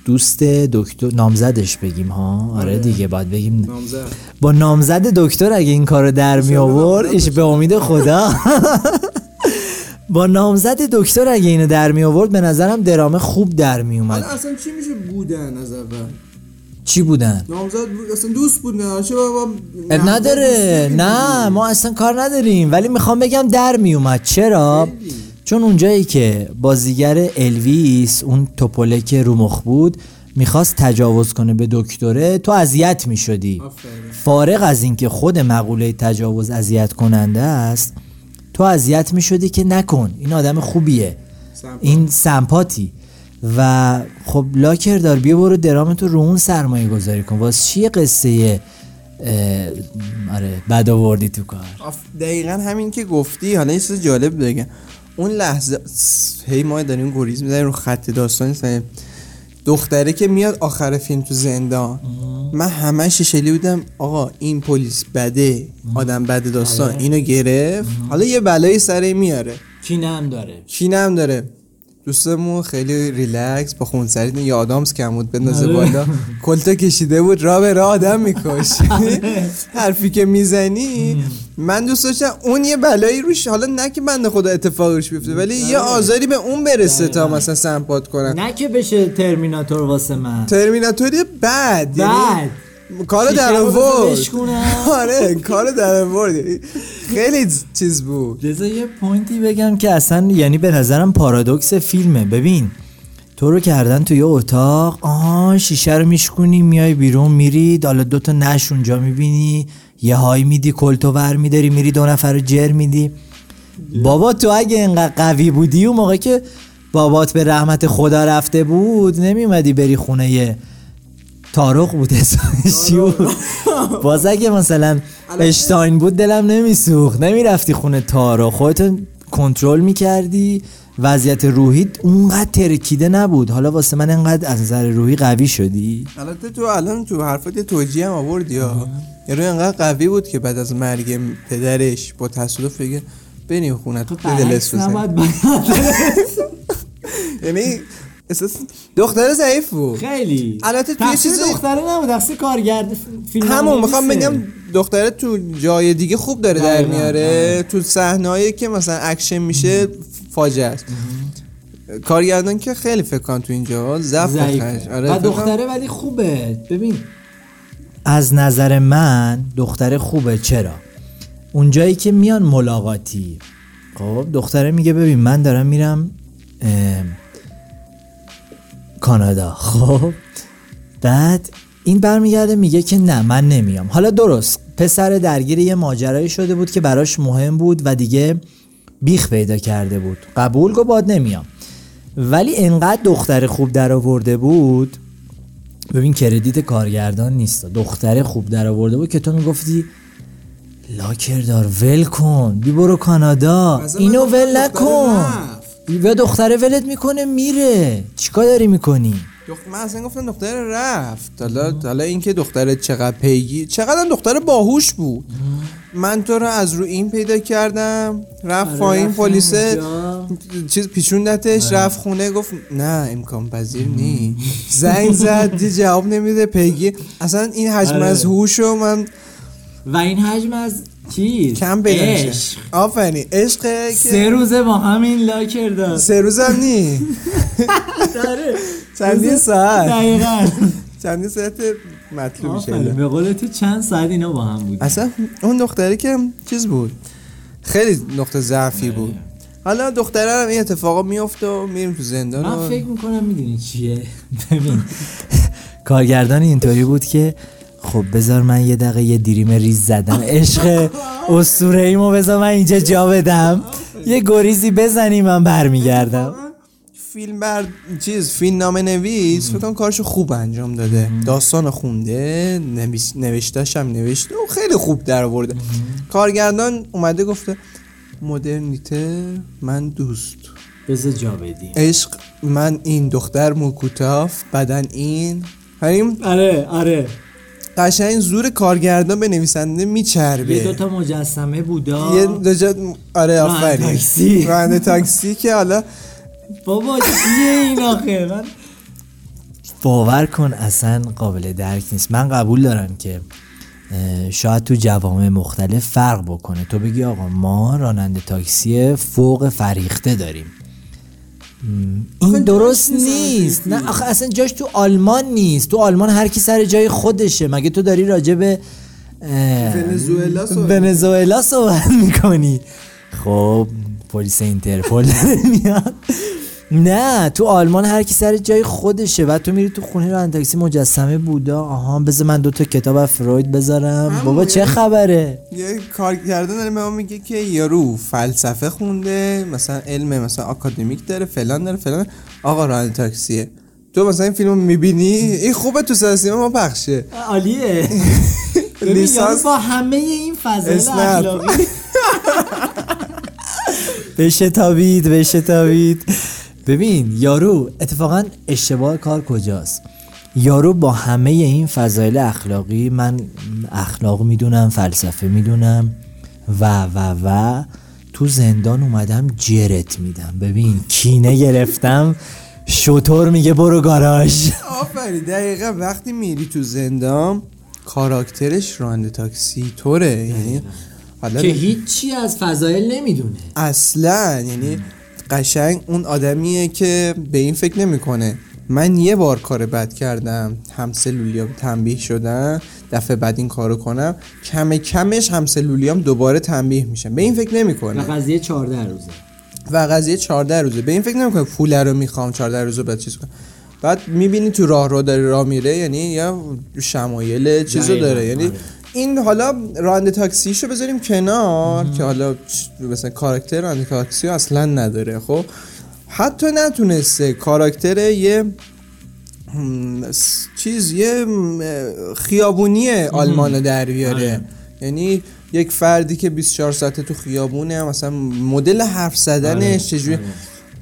دوست دکتر نامزدش بگیم ها؟ آره دیگه باید بگیم نامزد. با نامزد دکتر اگه این کارو در می آورد ایش به امید خدا. با نامزد دکتر اگه اینو در می آورد به نظرم درامه خوب در می اومد اصلا چی میشه بودن از اول؟ چی بودن؟ نامزد بود اصلا دوست بودن چه بابا اب نداره. نه ما اصلا کار نداریم. ولی می‌خوام بگم در می اومد چرا چون اونجایی که بازیگر الویس اون توپله رو مخ بود می‌خواست تجاوز کنه به دکتره تو اذیت می‌شدی. فارغ از اینکه خود مقوله تجاوز اذیت کننده است تو اذیت می‌شدی که نکن. این آدم خوبیه. این سمپاتی. و خب لاکر دار بیا برو درامتو رو اون سرمایه گذاری کن. واسه چیه قصه آره بد آوردی تو کار؟ دقیقا همین که گفتی. حالا یه چیز جالب بگم. اون لحظه هی ما داریم گریز می‌زنیم رو خط داستان سنیم. دختره که میاد آخر فیلم تو زندان. من همش ششلی بودم آقا این پلیس بده آدم بده داستان اینو گرفت. حالا یه بلایی سر میاره. کینه هم داره. کینه هم داره. دوستمون خیلی ریلکس با خونسردی یه آدامس کمود بندازه آره. بالا. کلتا کشیده بود را به را آدم میکش حرفی که می‌زنی. من دوست داشتم اون یه بلایی روش حالا نه که بنده خدا اتفاقی روش بیفته ولی یه آزاری به اون برسه تا مثلا سمپات کنن نه که بشه ترمیناتور واسه من. ترمیناتوری بعد یعنی بعد کار در آورد. آره کار در آورد خیلی چیز بود. لذا یه پوینتی بگم که اصلا یعنی به نظرم پارادوکس فیلمه. ببین تو رو کردن تو یه اتاق آها شیشه رو میشکونی میای بیرون میری حالا دوتا نش اونجا می‌بینی یه های میدی کلتو ور میداری میری دو نفر رو جر میدی. بابا تو اگه اینقدر قوی بودی اون موقع که بابات به رحمت خدا رفته بود نمیومدی بری خونه یه تارق بود اسمش چی بود باز اگه مثلا اشتاین بود دلم نمیسوخت. نمی‌رفتی خونه تارق خودتو کنترل می‌کردی. وضعیت روحیت اونقدر ترکیده نبود. حالا واسه من انقدر از نظر روحی قوی شدی؟ البته تو الان تو حرفات یه توجیه هم آوردی ها. یارو انقدر قوی بود که بعد از مرگ پدرش با تصادف بگه بریم خونه تو دل یعنی احساس دختر ضعیف بود. خیلی. البته توی تقصیر چیزی- دختره نبود تقصیر کارگرد فیلم همون می‌خوام بگم دختره تو جای دیگه خوب داره در میاره. تو صحنه‌ای که مثلا اکشن میشه فاجعه است. کارگردان که خیلی فکر کنم تو اینجا ضعف داره و دختره ولی خوبه. ببین. از نظر من دختره خوبه. چرا؟ اونجایی که میان ملاقاتی. خب دختره میگه ببین من دارم میرم کانادا. خب. بعد این برمیگرده میگه که نه من نمیام. حالا درست. پسر درگیر یه ماجرایی شده بود که براش مهم بود و دیگه بیخ پیدا کرده بود. قبول گو باد نمیام. ولی انقدر دختر خوب در آورده بود. ببین کردیت کارگردان نیست. دختر خوب در آورده بود که تو می‌گفتی لاکردار ول کن. بی برو کانادا. اینو ول نکن. و دختره ولت می‌کنه میره. چیکار داری می‌کنی؟ دخ... من اصلا گفتم دختر رفت. حالا حالا اینکه دختر چقدر پیگی چقدر هم دختر باهوش بود. من تو رو از رو این پیدا کردم. رفت پایین رفت پلیس. چیز پیچوندتش رفت خونه گفت نه امکان پذیر نی زنگ زد دی جواب نمیده پیگی. اصلا این حجم آره. از هوشو من و این حجم از چیز؟ کم عشق. میشه آفرین. عشقه که سه روزه با همین لاکر داد. سه روزم نی. داره. چندین ساعت؟ دقیقا. چندین ساعت مطلوب. میشه به قول تو چند ساعت اینا با هم بود اصلا اون دختری که چیز بود؟ خیلی نقطه ضعفی بود. حالا دختره هم این اتفاقا میفته و میریم تو زندان من فکر می‌کنم می‌دونی چیه. ببین. کارگردان اینطوری بود که خب بذار من یه دقیقه یه دیریم ریز زدم. عشق اسطوره ایمو بذار من اینجا جا بدم. یه گریزی بزنی من برمیگردم. فیلم بر چیز فیلم نامه نویس فکر کنم کارشو خوب انجام داده. داستان خونده نویس نوشتهش هم نوشته و خیلی خوب در آورده کارگردان اومده گفته مدرنیته من دوست. بذار جا بدی. عشق من این دختر موکوتاف بدن این. یعنی آره آره. قشنگ زور کارگردان به نویسنده میچربه. یه دوتا مجسمه بودا. یه دو جا آره راننده آفرین. تاکسی. راننده تاکسی که حالا بابا چیه این آخه؟ من باور کن اصلا قابل درک نیست. من قبول دارم که شاید تو جوامع مختلف فرق بکنه. تو بگی آقا ما راننده تاکسی فوق فرهیخته داریم. این درست نیست. نه آخه اصلا جاش تو آلمان نیست. تو آلمان هر کی سر جای خودشه. مگه تو داری راجع به ونزوئلا صحبت ونزوئلا صحبت می‌کنی؟ خب پلیس اینترپل داره میاد. نه تو آلمان هر کی سر جای خودشه بعد تو میری تو خونه رو تاکسی مجسمه بودا. آها بذار من دوتا کتاب از فروید بذارم. بابا چه خبره؟ یه کارگردان داره به میگه که یارو فلسفه خونده مثلا علم مثلا آکادمیک داره فلان داره فلان آقا راننده تاکسیه. تو مثلا این فیلم رو می‌بینی؟ این خوبه تو سینما ما پخشه. عالیه. لیسانس با همه این اسنپ. اخلاقی. بشتابید بشتابید. ببین یارو اتفاقا اشتباه کار کجاست؟ یارو با همه این فضایل اخلاقی من اخلاق می‌دونم فلسفه می‌دونم و و و تو زندان اومدم جرت میدم. ببین کینه گرفتم شطور میگه برو گاراژ. آفرین دقیقا وقتی میری تو زندان کاراکترش راننده تاکسی طوره یعنی که هیچی از فضایل نمی‌دونه. اصلا یعنی قشنگ اون آدمیه که به این فکر نمی‌کنه. من یه بار کار بد کردم هم سلولیا تنبیه شدن دفعه بعد این کارو کنم کم کمش همسلولیام دوباره تنبیه میشن به این فکر و نمی‌کنه قضیه 14 روزه. و قضیه 14 روزه. به این فکر نمی‌کنه پول رو می‌خوام 14 روزه بعد چیز کنم. بعد می‌بینی تو راه رو داره راه میره یعنی یا شمایل چیزو داره. یعنی آره. این حالا راننده تاکسیشو بذاریم کنار که حالا مثلا کاراکتر راننده تاکسی اصلا نداره خب؟ حتی نتونسته. کاراکتر یه چیز یه خیابونی آلمان رو در بیاره. آره. یعنی یک فردی که 24 ساعته تو خیابونه مثلا مدل حرف زدنش آره، چجوری؟ آره.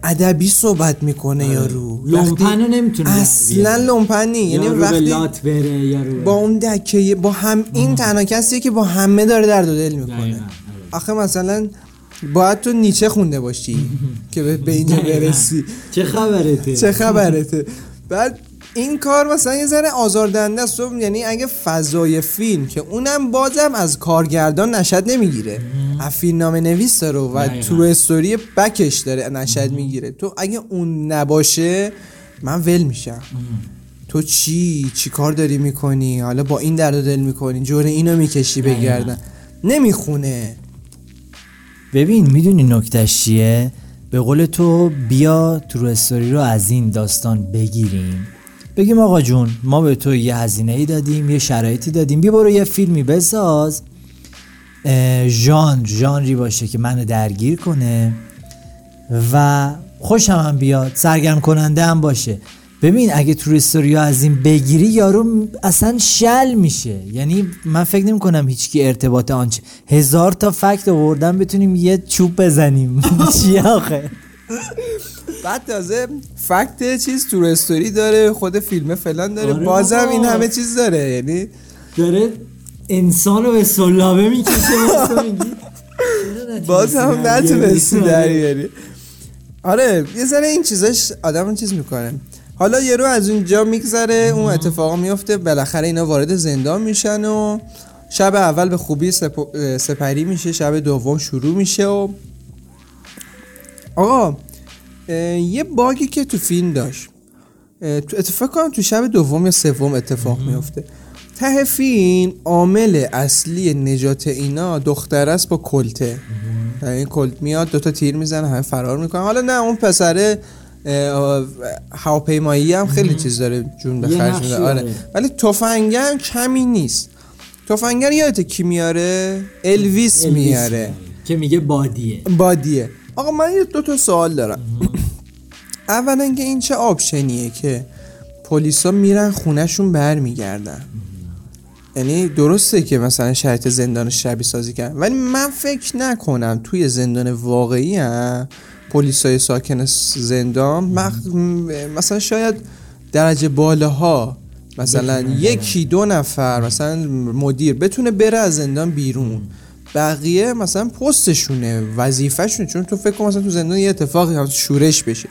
ادبی صحبت می‌کنه یارو لومپن رو. وقتی- نمی‌تونه اصلا. لومپنی. یعنی وقتی لات بره یا رو با اون دکه با هم این تنها کسیه که با همه داره درد و دل می‌کنه. آره. آخه مثلا باید تو نیچه خونده باشی که به اینجا. برسی. چه خبرته؟ چه خبرته؟ بعد این کار مثلا یه ذره آزاردهنده است. تو یعنی اگه فضای فیلم که اونم بازم از کارگردان نشد نمی‌گیره. از فیلمنامه نویس داره و. تو استوری بکش داره نشد می‌گیره. تو اگه اون نباشه من ول میشم. تو چی؟ چی کار داری می‌کنی؟ حالا با این درد دل می‌کنی. جور اینو می‌کشی. بگردن. نمی‌خونه. ببین می‌دونی نکتش چیه؟ به قول تو بیا ترو استوری رو از این داستان بگیریم. بگیم آقا جون ما به تو یه هزینه ای دادیم یه شرایطی دادیم. بیا برو یه فیلمی بساز. ژانر ژانری باشه که منو درگیر کنه و خوشم هم بیاد سرگرم کننده هم باشه. ببین اگه توریستوری از این بگیری یارو اصلا شل میشه. یعنی من فکر نمی کنم هیچکی ارتباط آنچه هزار تا فکت آوردن بتونیم یه چوب بزنیم. چی آخه؟ بعد تازه فکت چیز تو استوری داره خود فیلم فلان داره. آره بازم. این همه چیز داره یعنی داره انسان رو به سلابه می‌کشه باز هم نتونستی در بیاری. آره یه ذره این چیزاش آدم چیز می‌کنه. حالا یه رو از اونجا میگذره اون اتفاقا میفته بالاخره اینا وارد زندان میشن و شب اول به خوبی سپ- سپری میشه شب دوم شروع میشه و آقا یه باگی که تو فیلم داشت تو اتفاق کنم تو شب دوم یا سوم اتفاق میفته ته فیلم عامل اصلی نجات اینا دختر است با کلته. این کلت میاد دوتا تیر می‌زنه همه فرار می‌کنه حالا نه اون پسره هواپیمایی هم خیلی چیز داره جون به خرج میده. آره. ولی تفنگه هم کمی نیست. تفنگه یادت کی میاره؟ الویس, میاره. که میگه بادیه. بادیه. آقا من یه دو تا سوال دارم. اولا که این چه آپشنیه که پلیسا میرن خونهشون برمیگردن؟ یعنی درسته که مثلا شرط زندان شبیه سازی کردن ولی من فکر نکنم توی زندان واقعی هم پلیسای ساکن زندان مخ... مثلا شاید درجه بالاها مثلا یکی دو نفر مثلا مدیر بتونه بره از زندان بیرون. بقیه مثلا پستشونه وظیفهشونه. چون تو فکر کن مثلا تو زندان یه اتفاقی هم شورش بشه.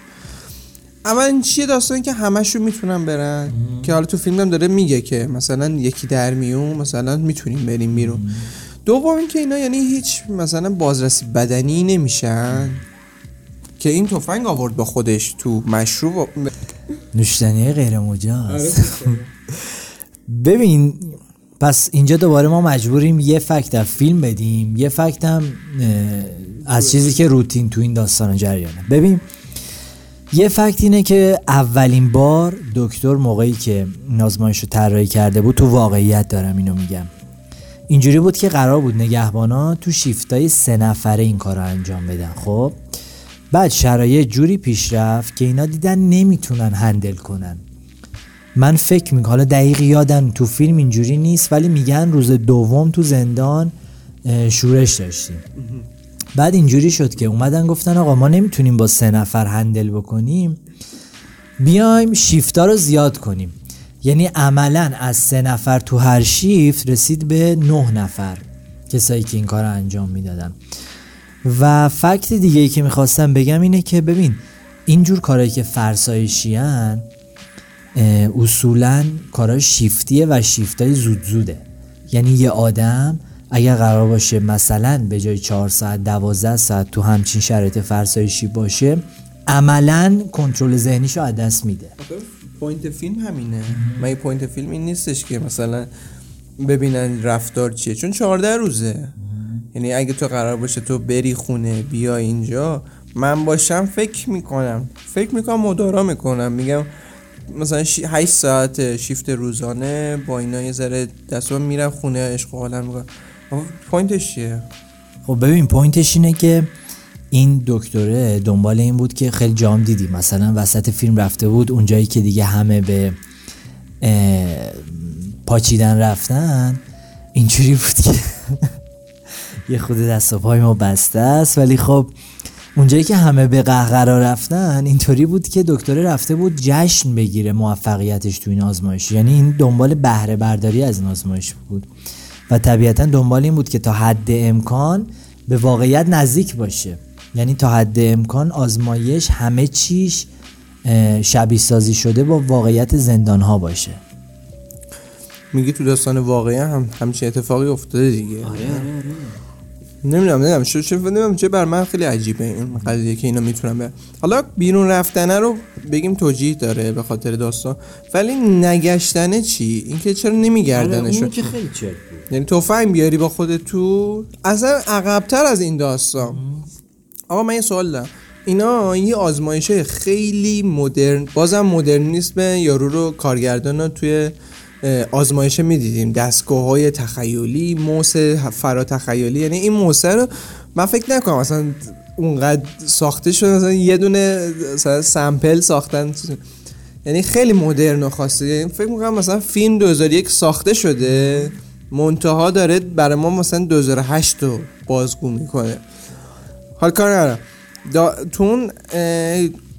اما این چیه داستان که همشون می‌تونن برن؟ که حالا تو فیلم هم داره میگه که مثلا یکی در میون مثلا می‌تونیم بریم بیرون. دوم اینکه اینا یعنی هیچ مثلا بازرسی بدنی نمیشن. که این تفنگ آورد با خودش تو مشروب نوشیدنی غیر مجاز. ببین پس اینجا دوباره ما مجبوریم یه فکت از فیلم بدیم یه فکت هم از چیزی که روتین تو این داستان جریانه. ببین یه فکت اینه که اولین بار دکتر موقعی که این آزمایش رو طراحی کرده بود تو واقعیت دارم اینو میگم. اینجوری بود که قرار بود نگهبانا تو شیفتای سه نفره این کار رو انجام بدن خب؟ بعد شرایط جوری پیش رفت که اینا دیدن نمی‌تونن هندل کنن. من فکر می‌کنم حالا دقیق یادم تو فیلم اینجوری نیست ولی میگن روز دوم تو زندان شورش داشتیم. بعد اینجوری شد که اومدن گفتن آقا ما نمی‌تونیم با سه نفر هندل بکنیم بیایم شیفتا رو زیاد کنیم. یعنی عملا از سه نفر تو هر شیفت رسید به نه نفر کسایی که این کار رو انجام می‌دادن. و fact دیگه ای که می‌خواستم بگم اینه که ببین اینجور کارهایی که فرسایشی‌ان اصولا کارهای شیفتیه و شیفتای زود زوده. یعنی یه آدم اگر قرار باشه مثلا به جای 4 ساعت 12 ساعت تو همچین شرایط فرسایشی باشه عملا کنترل ذهنیش رو از دست میده. point فیلم همینه. من point فیلم این نیستش که مثلا ببینن رفتار چیه. چون 14 روزه. یعنی اگه تو قرار باشه تو بری خونه بیا اینجا من باشم فکر می‌کنم. فکر می‌کنم مدارا می‌کنم. میگم مثلا 8 ساعت شیفت روزانه با اینا یه ذره دستم میرم خونه عشق و حالم می‌کنم point ش چیه؟ خب ببین point ش اینه که این دکتره دنبال این بود که خیلی جاها دیدی. مثلا وسط فیلم رفته بود اونجایی که دیگه همه به پاچیدن رفتن اینجوری بود که یه خود دست و پای ما بسته است. ولی خب اونجایی که همه به قهقرا رفتن اینطوری بود که دکتره رفته بود جشن بگیره موفقیتش تو این آزمایش. یعنی این دنبال بهره برداری از این آزمایش بود. و طبیعتا دنبال این بود که تا حد امکان به واقعیت نزدیک باشه. یعنی تا حد امکان آزمایش همه چیش شبیه سازی شده با واقعیت زندان ها باشه. میگی تو داستان واقعی هم همچین اتفاقی افتاده دیگه. آره آره آره. نمی‌دونم نمی‌دونم. چه چه نمی‌دونم چه بر من خیلی عجیبه این قضیه که اینا می‌تونن به حالا بیرون رفتنه رو بگیم توجیه داره به خاطر داستان. ولی نگشتنه چی؟ اینکه چرا نمیگردنشون آره که خیلی چرت یعنی تفنگ بیاری با خودت تو؟ اصلا عقبتر از این داستان. آقا من یه سوال دارم. اینا یه آزمایشه خیلی مدرن بازم مدرنیسم یارو رو کارگردان توی آزمایشه می‌دیدیم. دستگاه های تخیلی موس فرا تخیلی. یعنی این موسه رو من فکر نکنم اصلا اونقدر ساخته شده مثلا یه دونه سمپل ساختن. یعنی خیلی مدرن و خاصه. یعنی فکر می‌کنم مثلا فیلم 2001 ساخته شده. منتها داره برای ما مثلا 2008 رو بازگو می‌کنه. حال کار ندارم. تون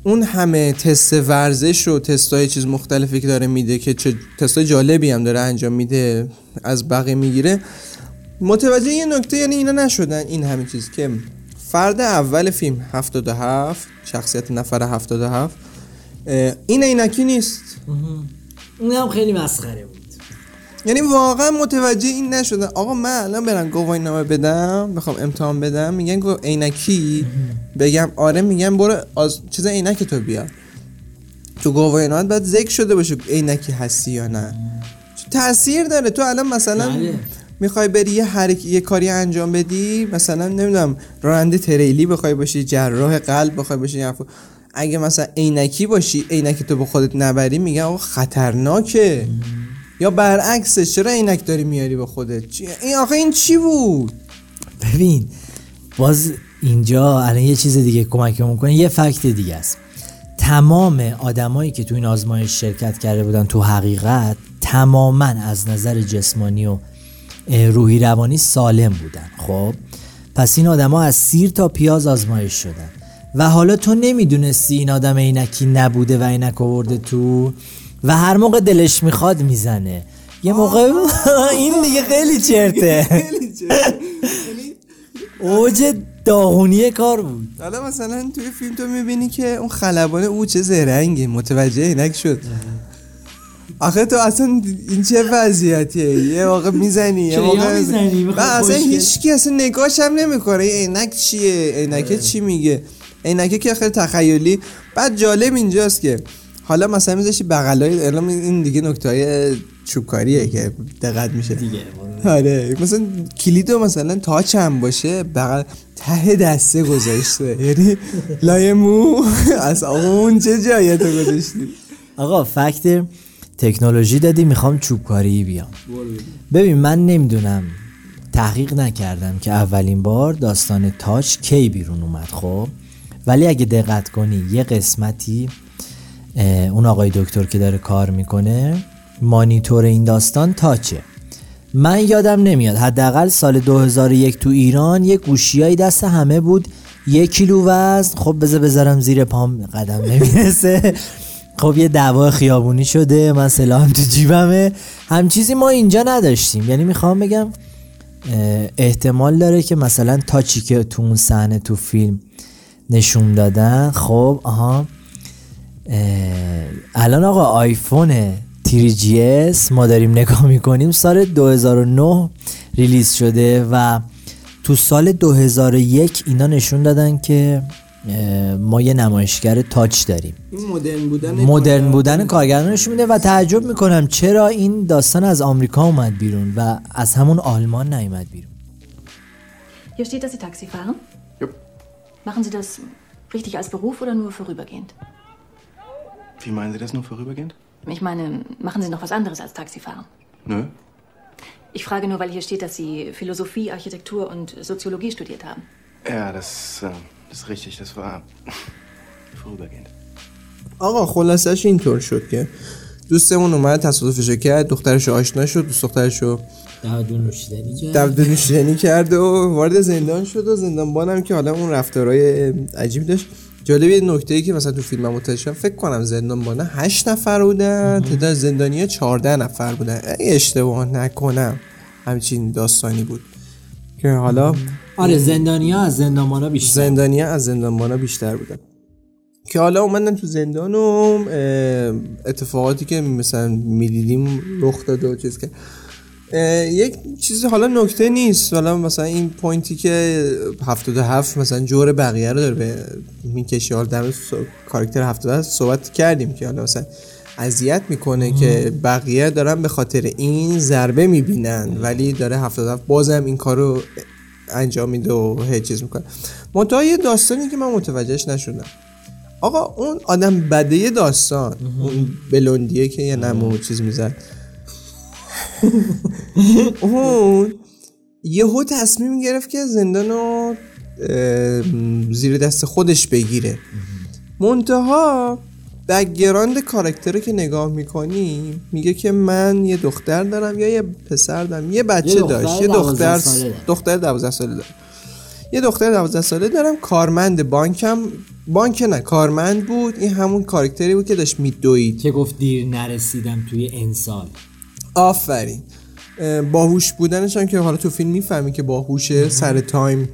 اون همه تست ورزش و تستای چیز مختلفی که داره میده که چه تستای جالبی هم داره انجام میده از بقیه می‌گیره. متوجه یه نکته یعنی اینا نشدن این همین چیز که فرد اول فیلم 77 شخصیت نفر 77 این اینکی نیست. اون هم خیلی مسخره یعنی واقعا متوجه این نشدن. آقا من الان برم گواهی نامه بدم بخوام امتحان بدم. میگن گو عینکی؟ بگم آره میگن برو از چیز عینک تو بیار. تو گواهی نامه باید ذکر شده باشه عینکی هستی یا نه. تاثیر داره؟ تو الان مثلا بله. می‌خوای بری یه حرک... یه کاری انجام بدی مثلا نمی‌دونم راننده تریلی بخوای باشی جراح قلب بخوای باشی حرف- اگه مثلا عینکی باشی عینکی تو به خودت نبری میگن آقا خطرناکه. یا برعکسش چرا عینک داری میاری به خودت؟ این آخه این چی بود؟ ببین باز اینجا الان یه چیز دیگه کمک می‌کنه. یه فکت دیگه است. تمام آدمایی که تو این آزمایش شرکت کرده بودن تو حقیقت تماما از نظر جسمانی و روحی روانی سالم بودن. خب؟ پس این آدما از سیر تا پیاز آزمایش شدن. و حالا تو نمی‌دونستی این آدم عینکی نبوده و عینک آورده تو؟ و هر موقع دلش می‌خواد می‌زنه. یه موقع این دیگه خیلی چرته. اوج داغونی کار بود. حالا مثلا توی فیلم تو می‌بینی که اون خلبان او چه زرنگه. متوجه عینک شد. آخه تو اصلا این چه وضعیتیه؟ یه موقع می‌زنی یه موقع می‌زنی؟ و اصلا خوشگل؟ هیچکی اصلا نگاش هم نمی‌کنه. این عینک چیه؟ عینکه چی میگه؟ عینکه که خیلی تخیلی. بعد جالب اینجاست که حالا مثلا میذاشی بغلای الان این دیگه نکته های چوبکاریه که دقت میشه. دیگه. آره. مثلا کلیدو مثلا تاچ هم باشه بغل ته دسته گذاشته. یعنی لای مو از اون چه جایه تو گذاشتی؟ آقا فکت تکنولوژی دادی می‌خوام چوبکاری بیام. ببین من نمی‌دونم. تحقیق نکردم که اولین بار داستان تاچ کی بیرون اومد خب؟ ولی اگه دقت کنی یه قسمتی اون آقای دکتر که داره کار می‌کنه مانیتور این داستان تاچه من یادم نمیاد. حداقل سال 2001 تو ایران یه گوشیایی دست همه بود. یک کیلو وزن. خب بذار بذارم زیر پام. قدم نمی‌رسه. خب یه دعوا خیابونی شده. من سلاحم تو جیبمه. هم چیزی ما اینجا نداشتیم. یعنی می‌خوام بگم احتمال داره که مثلا تاچی که تو اون صحنه تو فیلم نشون دادن. خب آها. الان آقا آیفون 3GS ما داریم نگاه می‌کنیم سال 2009 ریلیز شده و تو سال 2001 اینا نشون دادن که ما یه نمایشگر تاچ داریم مدرن بودن مدرن بودن کارگردانش میده و تعجب می‌کنم چرا این داستان از آمریکا اومد بیرون و از همون آلمان نیومد بیرون Hier steht, dass Sie Taxi fahren. Jupp. Machen Sie das richtig als Beruf oder nur vorübergehend? Wie meinen Sie das nur vorübergehend? Ich meine, machen Sie noch was anderes als Taxifahren? Nö. Ich frage nur, weil hier steht, dass Sie Philosophie, Architektur und Soziologie studiert haben. Ja, das, äh, das ist richtig. Das war vorübergehend. آقا خلاصش اینطور شد که دوستمون اومد تصادفشو کرد دخترش آشنا شد دوست دخترشو دبدو نوشیدنی کرد و وارد زندان شد و زندانبانم که حالا اون رفتارهای عجیب داشت جالب یه نکته ای که مثلا تو فیلم متوجه شدم فکر کنم زندانبانا 8 نفر بودن تعداد زندانی 14 نفر بودن. اگه اشتباه نکنم همچین داستانی بود. که حالا آره زندانیا از زندانبانا بیشتر. زندانی از زندانبانا بیشتر بودن. که حالا اومدن تو زندان و اتفاقاتی که مثلا می‌دیدیم رخ داده و چیز که یک چیزی حالا نکته نیست. حالا مثلا این پوینتی که 77 مثلا جور بقیه رو داره به می‌کشه. حالا در کاراکتر 77 صحبت کردیم که حالا مثلا اذیت می‌کنه که بقیه دارن به خاطر این ضربه می‌بینن. ولی داره 77 بازم این کارو انجام میده و هیچ چیز می‌کنه. منتها یه داستانی که من متوجهش نشدم. آقا اون آدم بده داستان. اون بلوندیه که یه نمو چیز می‌زد. اون یهو تصمیم گرفت که زندان رو زیر دست خودش بگیره. منتها background character رو که نگاه می‌کنی میگه که من یه دختر دارم یا یه پسر دارم. یه بچه یه داشت یه 12 دختر ساله داره. دختر 12 ساله داره. یه دختر 12 ساله دارم کارمند بانکم. بانک نه کارمند بود. این همون character ی بود که داشت میدوید. که گفت دیر نرسیدم توی انسان آفرین اه، باهوش بودنش هم که حالا تو فیلم می‌فهمی که باهوشه سر time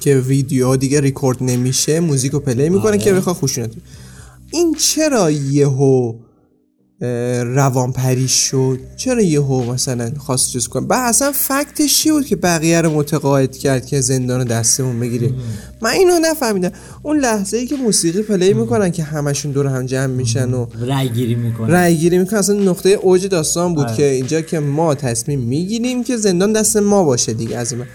که ویدیو دیگه ریکورد نمیشه music رو play می‌کنه آره. که بخواد خشونت این چرا یهو روانپری شد. چرا یهو مثلا خواست چیز کنه؟ بعد اصلا fact ش چی بود که بقیه رو متقاعد کرد که زندان رو دستمون بگیره؟ من اینو نفهمیدم. اون لحظه ای که موسیقی play می‌کنن که همشون دور هم جمع میشن و رای گیری می‌کنه رأی گیری می‌کنه اصلا نقطه اوج داستان بود آره. که اینجا که ما تصمیم می‌گیریم که زندان دست ما باشه دیگه از بعد.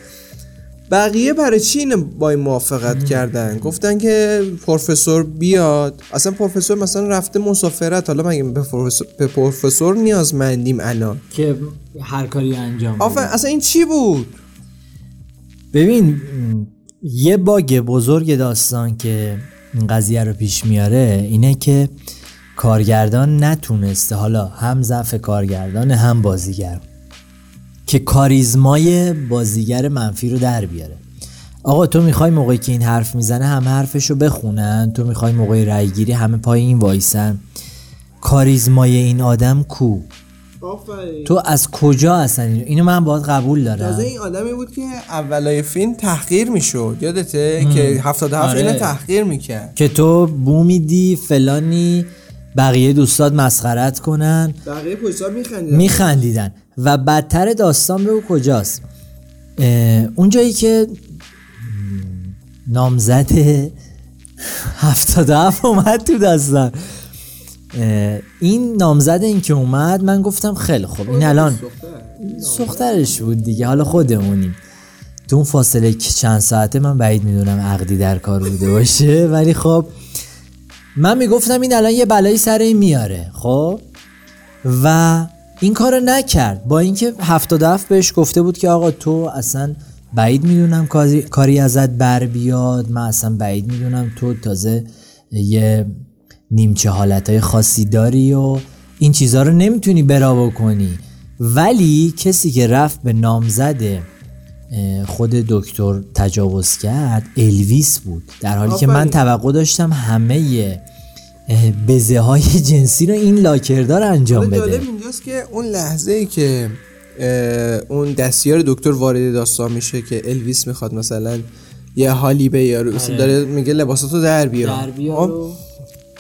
بقیه برای چی اینو با این موافقت کردن؟ گفتن که پروفسور بیاد. اصلا پروفسور مثلا رفته مسافرت. حالا مگه به پروفسور, به پروفسور نیازمندیم الان؟ که هر کاری انجام بده. آفرین اصلا این چی بود؟ ببین یه باگ بزرگ داستان که این قضیه رو پیش میاره اینه که کارگردان نتونسته حالا هم ضعف کارگردان هم بازیگر. که کاریزمای بازیگر منفی رو در بیاره. آقا تو می‌خوای موقعی که این حرف می‌زنه هم حرفش رو بخونن تو می‌خوای موقعی رای گیری همه پای این وایسن. کاریزمای این آدم کو؟ آفرین. تو از کجا اصلا اینو من باید قبول دارم. تازه این آدمی بود که اولای فیلم تحقیر می‌شد یادته؟ که 77 آره. اینو تحقیر می‌کرد. که تو بو میدی فلانی بقیه دوستات مسخرت کنن. بقیه پشتا میخندیدن. میخندیدن. و بدتر داستان به او کجاست. اه، اون جایی که نامزد هفتاد هفت اومد تو داستان. این نامزد این که اومد من گفتم خیلی خوب. این الان سخترش بود دیگه. حالا خودمونیم. تو اون فاصله که چند ساعته من بعید می‌دونم عقدی در کار بوده باشه. ولی خب من می‌گفتم این الان یه بلایی سر این میاره. خب؟ و این کارو نکرد. با اینکه 77 بهش گفته بود که آقا تو اصلا بعید می‌دونم کاری, ازت بر بیاد. من اصلا بعید می‌دونم تو تازه یه نیمچه حالتهای خاصی داری و این چیزها رو نمی‌تونی برا بکنی. ولی کسی که رفت به نامزد خود دکتر تجاوز کرد الویس بود. در حالی که من. توقع داشتم همه بزه های جنسی رو این لاکردار انجام بده. جالب اینجاست که اون لحظه ای که اون دستیار دکتر وارد داستان میشه که الویس می‌خواد مثلا یه حالی به یارو مثلا داره میگه لباساتو در بیار در بیار خب، و-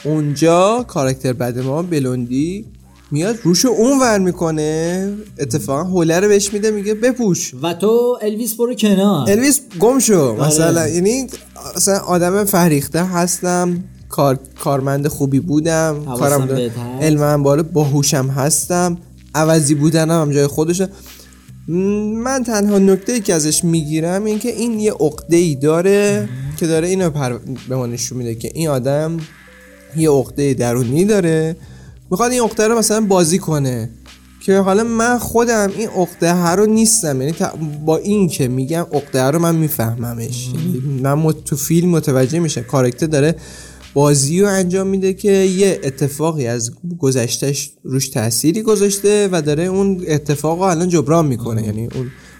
اونجا کاراکتر بعد ما بلوندی میاد روشو اون ور می‌کنه. اتفاقا حوله رو بهش میده میگه بپوش. و تو الویس برو کنار. الویس گم شو. آره. مثلا یعنی مثلا آدم فریخته هستم. کار کارمند خوبی بودم. کارم دارم. هست. علمم بالا باهوشم هستم. عوضی بودنم هم جای خودشه. من تنها نکته ای که ازش می‌گیرم این که این یه عقده ای داره که داره اینو پر... به ما نشون میده که این آدم یه عقده درونی داره. می‌خواد این عقده رو مثلا بازی کنه. که حالا من خودم این عقده رو نیستم. یعنی با این که میگم عقده رو من میفهممش. یعنی من تو فیلم متوجه میشه. کارکتر داره بازی رو انجام میده که یه اتفاقی از گذشتهش روش تأثیری گذاشته و داره اون اتفاق رو الان جبران می‌کنه. یعنی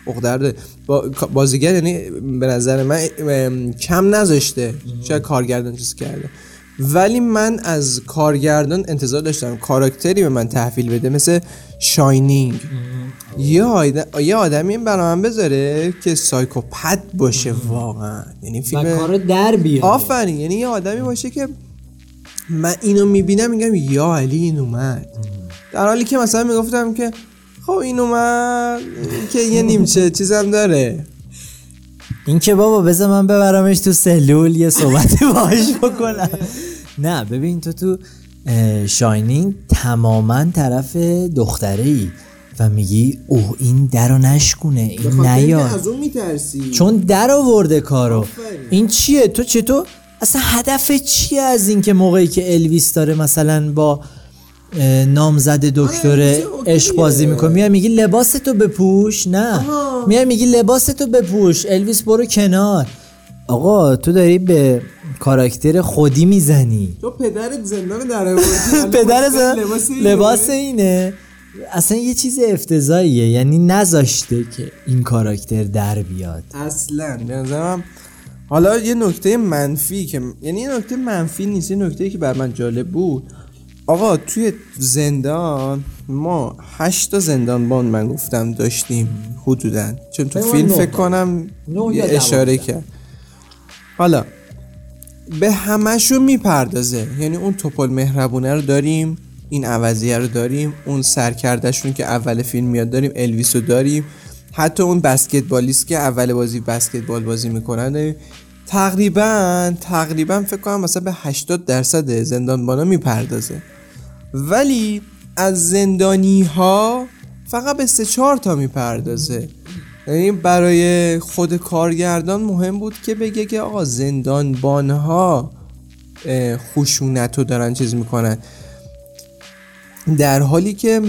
اون داره. با بازیگر یعنی به نظر من کم نذاشته. شاید کارگردان چیز کرده. ولی من از کارگردان انتظار داشتم. کاراکتری به من تحویل بده. مثل شاینینگ یه, آدمی این برای من بذاره که سایکوپت باشه واقعا. یعنی فیلم کار در بیاره. آفرین. یعنی یه آدمی باشه که من اینو می‌بینم میگم یا علی این اومد. در حالی که مثلا می‌گفتم که خب این اومد که یه نیمچه چیزم داره. این که بابا بذار من ببرمش تو سلول یه صحبتی باهاش بکنم. نه ببین تو تو شاینینگ تماما طرف دختره ای و میگی اوه این در رو نشکونه این نیاد. اون میترسی. چون در آورده کارو. این چیه؟ تو چطور اصلا هدف چیه از این که موقعی که الویس داره مثلا با نامزد دکتر آره، اوکیه. عشق بازی می‌کنه؟ میای میگی لباستو بپوش؟ نه. میای میگی لباستو بپوش. الویس برو کنار. آقا تو داری به کاراکتر خودی می‌زنی. تو پدرت زندان در پدر لباس اینه. لباس اینه. اصلا یه چیز افتضاحیه. یعنی نذاشته که این کاراکتر در بیاد. اصلا. به نظرم حالا یه نکته منفی که یعنی یه نکته منفی نیست یه نکته که بر من جالب بود. آقا توی زندان ما هشت تا زندانبان من گفتم داشتیم حدودا. چون تو فیلم فکر. کنم اشاره. کرد. حالا به همشون می‌پردازه. یعنی اون توپل مهربونه رو داریم این عوضیه رو داریم اون سرکردشون که اول فیلم میاد داریم الویس رو داریم. حتی اون بسکتبالیست که اول بازی بسکتبال بازی می‌کنن داریم. تقریبا تقریبا فکر کنم مثلا به 80 درصد زندانبانا می‌پردازه. ولی از زندانی ها فقط به سه چهار تا می‌پردازه. یعنی برای خود کارگردان مهم بود که بگه که آقا زندانبان ها خشونت رو دارن چیز می‌کنن. در حالی که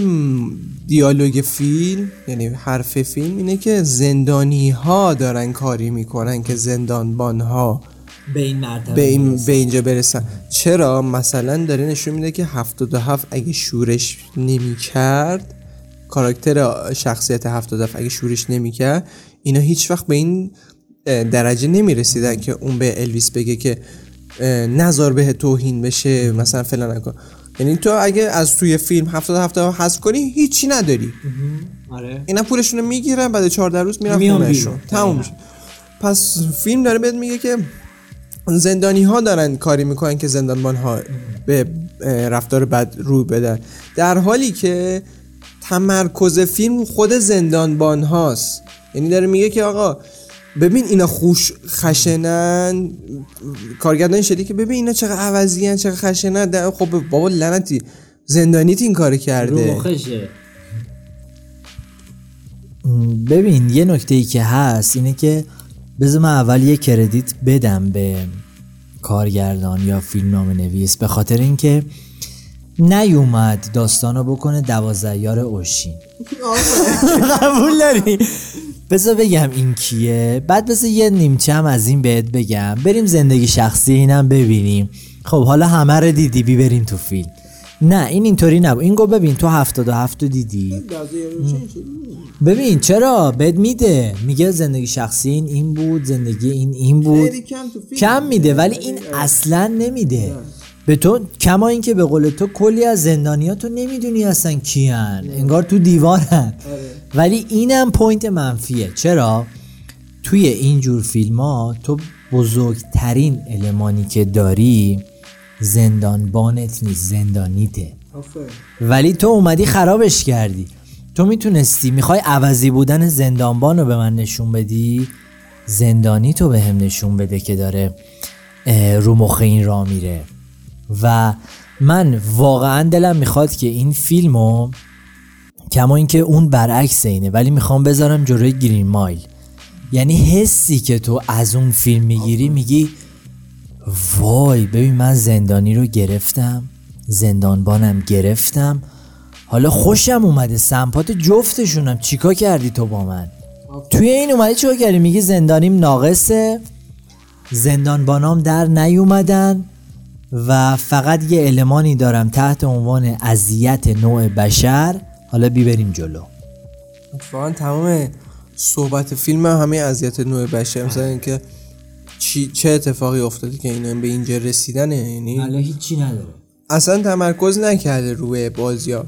دیالوگ فیلم یعنی حرف فیلم اینه که زندانی ها دارن کاری می‌کنن که زندانبان ها به این مرتبه به, این. به اینجا برسن. چرا؟ مثلا داره نشون میده که 77 اگه شورش نمی‌کرد کاراکتر شخصیت 77 اگه شورش نمی‌کرد اینا هیچ وقت به این درجه نمی‌رسیدن که اون به الویس بگه که نزار به توهین بشه مثلا فلان نکن. یعنی تو اگه از توی فیلم 77 حذف کنی هیچی نداری. آره. اینا پولشون رو می‌گیرن بعد 14 روز میرن خونهشون. تموم میشه. پس فیلم داره بهت میگه که زندانی ها دارن کاری می‌کنن که زندانبان ها به رفتار بد رو بدن. در حالی که تمرکز فیلم خود زندانبان هاست یعنی داره میگه که آقا ببین اینا خوش خشنن کارگردان شدی که ببین اینا چقدر عوضی هن چقدر خشنن. خب بابا لعنتی زندانیت این کار کرده. ببین یه نکته ای که هست اینه که بذار من اول یه کردیت بدم به کارگردان یا فیلم نام نویس به خاطر اینکه نیومد داستانو بکنه دوازده یار اوشین قبول داری؟ بذار بگم این کیه. بعد بذار یه نیمچه هم از این بهت بگم. بریم زندگی شخصی اینم ببینیم. خب حالا همه رو دیدی بی بریم تو فیلم. نه این اینطوری نبود. این گو ببین تو هفتاد و هفت رو دیدی. ببین چرا؟ بهت میده. میگه زندگی شخصی این این بود زندگی این این بود. کم میده ولی این اصلا نمیده. به تو کما اینکه به قول تو کلی از زندانیا تو نمی‌دونی اصلا کیان. انگار تو دیوارن. ولی اینم point منفیه. چرا؟ توی اینجور فیلم ها تو بزرگترین element ی که داری زندانبانت نیست زندانیته. ولی تو اومدی خرابش کردی. تو می‌تونستی می‌خوای عوضی بودن زندانبان رو به من نشون بدی؟ زندانی تو به هم نشون بده که داره رو مخ این را میره. و من واقعا دلم می‌خواد که این فیلمو کما اینکه اون برعکس اینه ولی می‌خوام بذارم جلوی گرین مایل. یعنی حسی که تو از اون فیلم می‌گیری میگی وای ببین من زندانی رو گرفتم زندانبانم گرفتم. حالا خوشم اومده سمپات جفتشونم. چیکار کردی تو با من؟ توی این اومده چیکار کردی؟ میگی زندانیم ناقصه زندانبانام در نیومدن. و فقط یه المانی دارم تحت عنوان اذیت نوع بشر. حالا بیبریم جلو. اتفاقا تمام صحبت فیلم هم همه اذیت نوع بشر. مثلا اینکه چی چه اتفاقی افتاده که اینا به اینجا رسیدن یعنی هیچی نداره. اصلا تمرکز نکرده روی بازی ها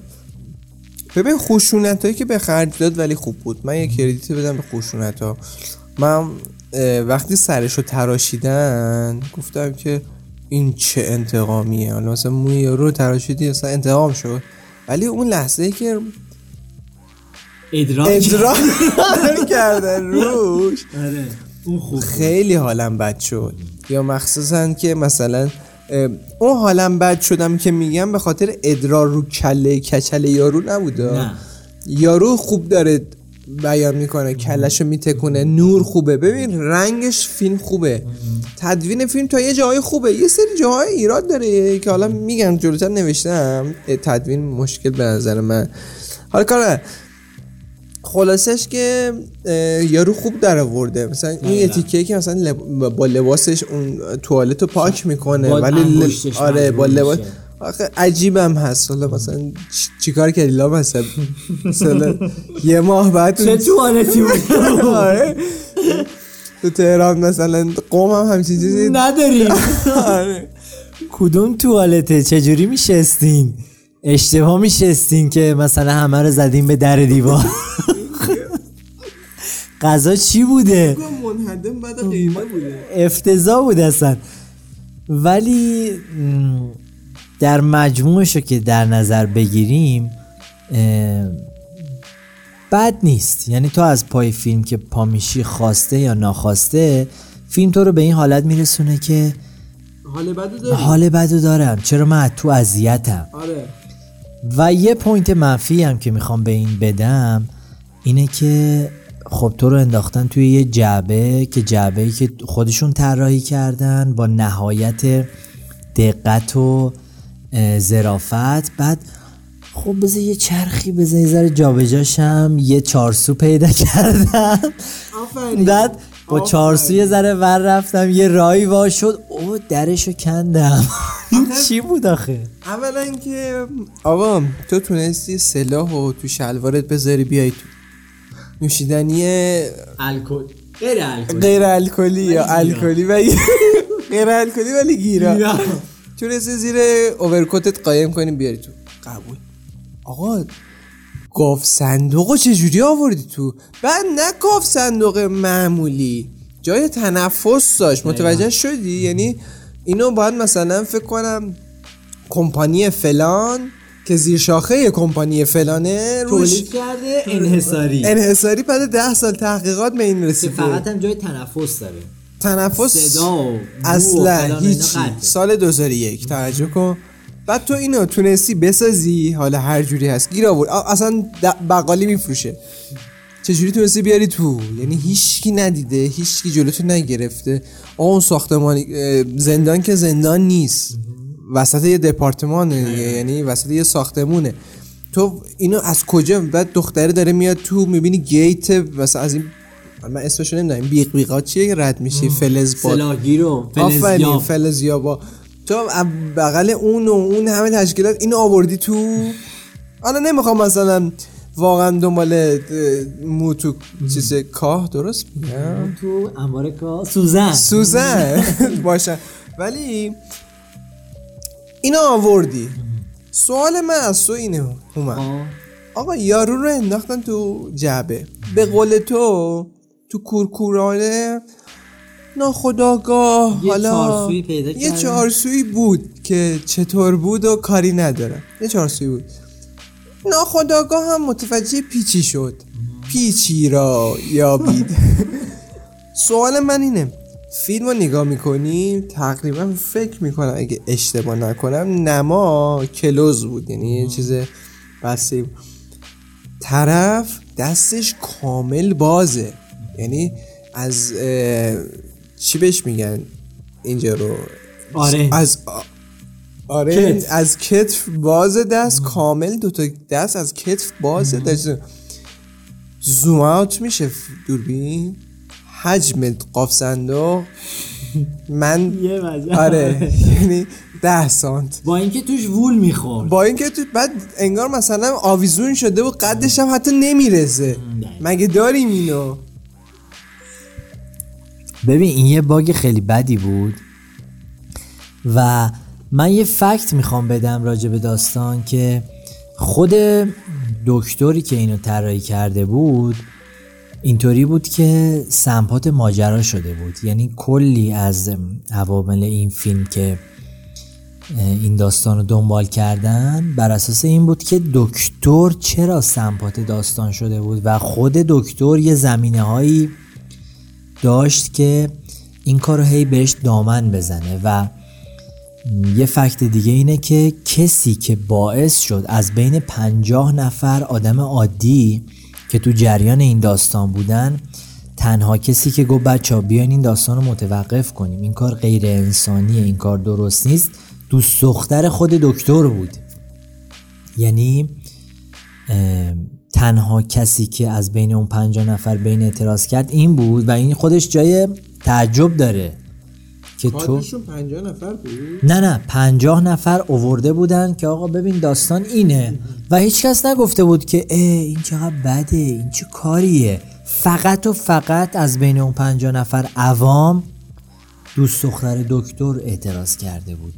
ببین خشونت هایی که به خرج داد ولی خوب بود. من یه کردیت بدم به خشونت ها من وقتی سرش رو تراشیدن گفتم که این چه انتقامیه؟ حالا مثلا موی رو تراشیدی اصلا انتقام شد. ولی اون لحظه ای که ادراک. کردن روش. آره اون خوب خیلی حالم بد شد. یا مخصوصا که مثلا اون حالم بد شدم که میگم به خاطر ادرار رو کله کچل یارو نبوده. نه. یارو خوب داره بیان می‌کنه کلشو میتکونه نور خوبه. ببین رنگش فیلم خوبه. تدوین فیلم تا یه جای خوبه. یه سری جاهای ایراد داره که حالا میگم جلوتر نوشتم. تدوین مشکل به نظر من. حالا کار. خلاصش که یارو خوب در آورده. مثلا این یه تیکه که مثلا لب... با لباسش اون توالت رو پاک می‌کنه ولی ل- آره با لباس. آخه عجیبم هست. حالا مثلا چیکار کردی؟ لام مثلا. یه ماه بعد چه توالتی بود؟ آره. تو تهران مثلا قوم هم همچین چیزی نداری. آره. کدوم توالته؟ چجوری میشستین؟ اشتباه میشستین که مثلا همه رو زدین به در دیوار. غذا چی بوده؟ منهدم بعد قیمه بوده. افتضاح بود اصلا. ولی در مجموعش رو که در نظر بگیریم بد نیست. یعنی تو از پای فیلم که پامیشی خواسته یا ناخواسته فیلم تو رو به این حالت میرسونه که حال بدو داری. حال بدو دارم. چرا من تو اذیتم؟ آره. و یه پوینت منفی هم که می‌خوام به این بدم اینه که خب تو رو انداختن توی یه جعبه که جعبه که خودشون طراحی کردن با نهایت دقت و اه، ظرافت. بعد خب بذار یه چرخی بذار یه ذره جابجاشم. یه چارسو پیدا کردم. بعد با چارسو یه ذره ور رفتم. یه رایی وا شد. او درشو کندم. این چی بود آخه؟ اولا که آقا تو تونستی سلاح و تو شلوارت بذاری بیای تو نوشیدنی الکل. غیر الکل غیر الکلی یا. الکلی ولی غیر الکلی ولی گیرا. تونستی زیر اوورکوتت قایم کنی بیاری تو. قبول. آقا گاف صندوق رو چجوری آوردی تو؟ بعد نه گاف صندوق معمولی جای تنفس داشت. متوجه شدی؟ یعنی اینو باید مثلا فکر کنم کمپانی فلان که زیر شاخه کمپانی فلانه روش کرده انحصاری. انحصاری بعد ده سال تحقیقات به این رسیده. هم جای تنفس داره. تنفس صدا اصلا هیچی. قطعه. سال 2001 توجه کن. بعد تو اینو تونستی بسازی حالا هر جوری هست. گیر آورد. اصلا بقالی میفروشه. چجوری تونستی بیاری تو؟ یعنی هیچکی ندیده هیچکی جلوتو نگرفته. اون ساختمان زندان که زندان نیست. وسط یه دپارتمانه دیگه. یعنی وسط یه ساختمونه. تو اینو از کجا؟ بعد دختره داره میاد تو می‌بینی گیت مثلا از این من اسمشو نمی‌دونم. بیق بیقا چیه که رد میشی؟ فلز باد سلاگیر و آفرین فلزیاب. فلزیابا تو بغل اون و اون همه تشکیلات اینو آوردی تو؟ حالا نمی‌خوام مثلا واقعا دنبال مو تو چیز کاه درست میگم؟ تو امارکا سوزن. سوزن. باشن ولی اینو آوردی. سوال من از تو اینه اومد. آقا یارو رو انداختن تو جعبه. به قول تو تو کورکورانه. ناخداگاه یه حالا چارسویی پیدا یه کردن. چارسویی بود که چطور بود و کاری ندارم. یه چارسویی بود. ناخداگاه هم متوجه پیچی شد. پیچی را یابید. سوال من اینه. فیلم رو نگاه می‌کنی؟ تقریبا فکر می‌کنم اگه اشتباه نکنم نما کلوز بود. یعنی یه چیز بسته. طرف دستش کامل بازه. یعنی از چی بهش میگن اینجا رو؟ آره. از آره کتف. از کتف باز دست کامل دوتا دست از کتف باز دست. زوم اوت میشه دوربین. حجم قاف صندوق من. آره یعنی ده سانت. با اینکه توش وول می‌خورد. با اینکه تو بعد انگار مثلا آویزون شده و قدش هم حتی نمی‌رسه. مگه داریم اینو؟ ببین این یه باگ خیلی بدی بود. و من یه فکت می‌خوام بدم راجع به داستان که خود دکتری که اینو طراحی کرده بود اینطوری بود که سمپات ماجرا شده بود. یعنی کلی از عوامل این فیلم که این داستان رو دنبال کردن بر اساس این بود که دکتر چرا سمپات داستان شده بود و خود دکتر یه زمینه هایی داشت که این کار رو هی بهش دامن بزنه و یه فکت دیگه اینه که کسی که باعث شد از بین پنجاه نفر آدم عادی که تو جریان این داستان بودن تنها کسی که گفت بچه بیاین این داستان رو متوقف کنیم. این کار غیر انسانیه این کار درست نیست. دوست دختر خود دکتر بود. یعنی تنها کسی که از بین اون پنجاه نفر بین اعتراض کرد این بود و این خودش جای تعجب داره که تو 50 نفر بود؟ نه نه پنجاه نفر اوورده بودن که آقا ببین داستان اینه و هیچکس نگفته بود که اه این چقدر بده این چه کاریه. فقط و فقط از بین اون پنجاه نفر عوام دوست دختر دکتر اعتراض کرده بود.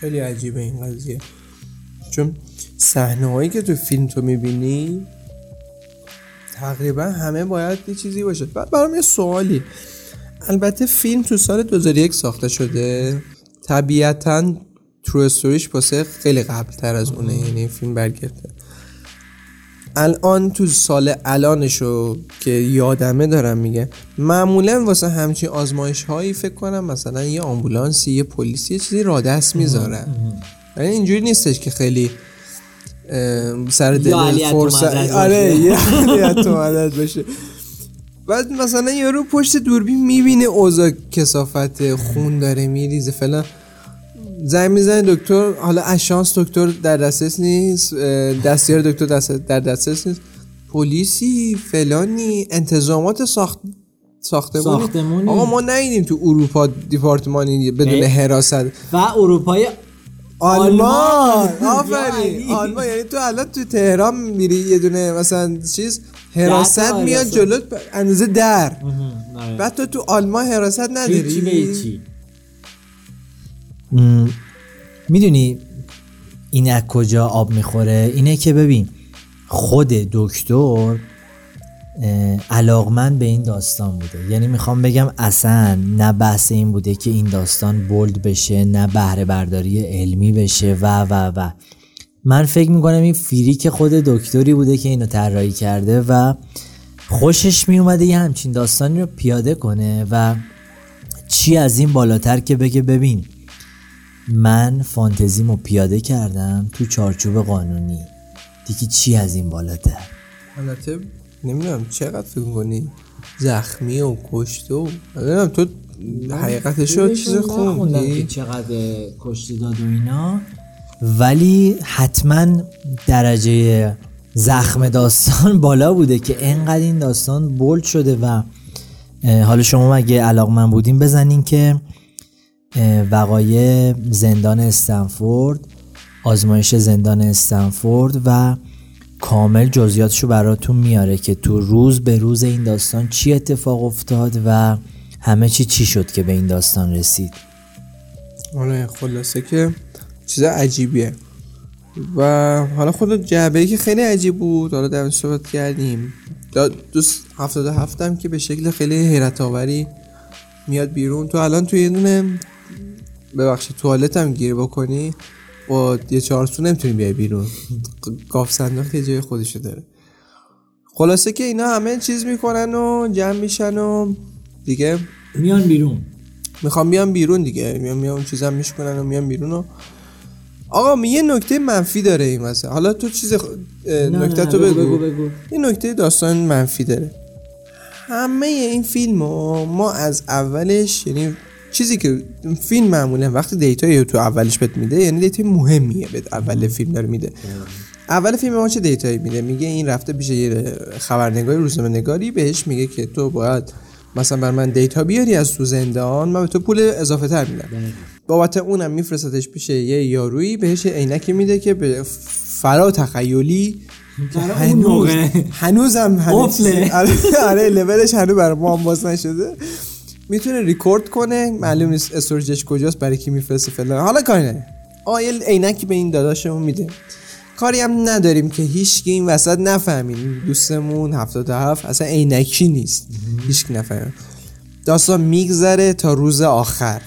خیلی عجیبه این قضیه. چون صحنه هایی که تو فیلم تو می‌بینی تقریبا همه باید یه چیزی باشه. بعد برام یه سوالی. البته فیلم تو سال 2001 ساخته شده. طبیعتا ترو استوریش واسه خیلی قبل تر از اونه یعنی فیلم برگرده. الان تو سال الانشو که یادمه دارم میگه. معمولا واسه همچین آزمایش هایی فکر کنم مثلا یه آمبولانسی یه پلیسی یه چیزی رادست می‌ذارن یعنی اینجوری نیستش که خیلی سر دل فرصت آره. یه مدد باشه بعد مثلا یارو پشت دوربین می‌بینه اوضاع کسافت خون داره میریزه فلان زنگ می‌زنه دکتر حالا اشانس دکتر در دسترس نیست دستیار دکتر در دسترس نیست پلیسی فلانی انتظامات ساخت ساختمونی ساختمونی. آقا ما ندیدیم تو اروپا دیپارتمانی بدون اه. حراست و اروپای آلمان. آفرین. علی. آلمان. یعنی تو الان تو تهران میری یه دونه مثلا چیز حراست میاد. جلوت اندازه در. بعد تو تو آلمان حراست نداری؟ به می‌دونی این از کجا آب می‌خوره؟ اینه که ببین خود دکتر علاقمند به این داستان بوده. یعنی می‌خوام بگم اصلا نه بحث این بوده که این داستان بولد بشه نه بهره برداری علمی بشه و و و. من فکر می‌کنم این فریک خود دکتری بوده که اینو طراحی کرده و خوشش میومده یه همچین داستانی رو پیاده کنه و چی از این بالاتر که بگه ببین من فانتزیمو پیاده کردم تو چارچوب قانونی. دیگه چی از این بالاتر؟ البته نمی‌دونم چقدر فکر کنی زخمی و کشته و نمی‌دونم تو حقیقتش رو چیز خوندی؟ چقدر کشتی داد و اینا. ولی حتما درجه زخم داستان بالا بوده که انقدر این داستان بولد شده و حالا شما اگه علاقمند بودین بزنین که وقایع زندان استنفورد آزمایش زندان استنفورد و کامل جزئیاتشو براتون میاره که تو روز به روز این داستان چی اتفاق افتاد و همه چی چی شد که به این داستان رسید. آره خلاصه که چیز عجیبیه. و حالا خود جعبه که خیلی عجیب بود حالا در صحبت کردیم. دوست هفتاد هفتم که به شکل خیلی حیرت آوری میاد بیرون. تو الان توی یه دونه ببخشید توالت هم گیر بکنی. با یه چهارسو نمی‌تونی بیای بیرون. گاف صندوق یه جای خودشو داره. خلاصه که اینا همه چیز می‌کنن و جمع میشن و دیگه میان بیرون. می‌خوام بیام بیرون دیگه. میام میام اون چیزم میشکنن و میام بیرون و آقا می یه نکته منفی داره این مثلا حالا تو چیز خ... نکته تو بگو, بگو. بگو یه نکته داستان منفی داره. همه این فیلم ما از اولش یعنی چیزی که فیلم معمولا وقتی دیتا تو اولش بهت میده یعنی دیتا مهمیه بهت اول فیلم داره میده اول فیلم ما چه data یی میده میگه این رفته پیش یه خبرنگاری روزنامه نگاری بهش میگه که تو باید مثلا برا من data بیاری از تو زندان من به تو پول اضافه تر میدم بابت اونم میفرستتش پیش یه یارویی بهش عینکی میده که یه فرا تخیلی هنوز. هنوزم همه قفله. چیز- آره آره لولش هنوز برای ما باز نشده می‌تونه ریکورد کنه معلوم نیست storage ش کجاست برای کی میفرسته فلان. حالا کاری نداره آقا یه عینکی به این داداشمون میده کاری هم نداریم که هیچکی این وسط نفهمین. دوستمون 77 اصلا عینکی نیست. هیچکی نفهمین داستان میگذره تا روز آخر.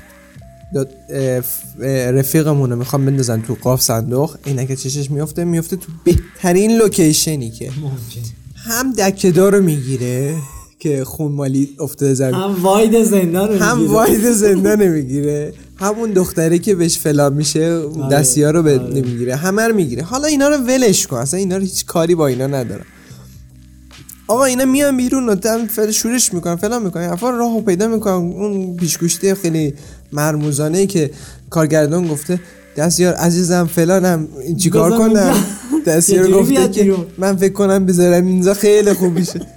اه، رفیقمونو می‌خوام بندازن تو قاف صندوق. عینک چشش میفته میفته تو بهترین لوکیشنی که هم دکهدار رو می‌گیره. که خون مالی افتاده زمین. هم واید زندان رو هم. واید زندان نمی‌گیره همون دختره که بهش فلان میشه دستی ها رو به آره. نمی‌گیره. همه رو می‌گیره. حالا اینا رو ولش کن. اصلا اینا رو هیچ کاری با اینا ندارم. آقا اینا میان بیرون و دم فل شورش می‌کنن فلان می‌کنن. حرفا راهو پیدا می‌کنن اون پیشگوشتی خیلی مرموزانه ای که کارگردان گفته دستیار عزیزم فلانم این چیکار کنم. دستیار گفته که؟ من فکر کنم بذارم اینجا خیلی خوب میشه.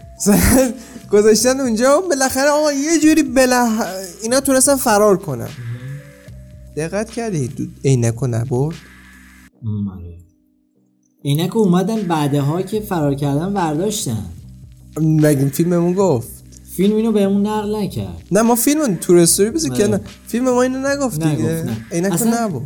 گذاشتن اونجا و بالاخره آقا یه جوری بله اینا تونستن فرار کنن. دقت کردی؟ دو عینکو نبرد؟ که اومدن بعدها که فرار کردن برداشتن. مگه فیلممون گفت؟ فیلم اینو بهمون نقل نکرد. نه ما فیلم تور استوری بزن. که نه فیلم ما اینو نگفت دیگه. عینکو اصلا- نبرد.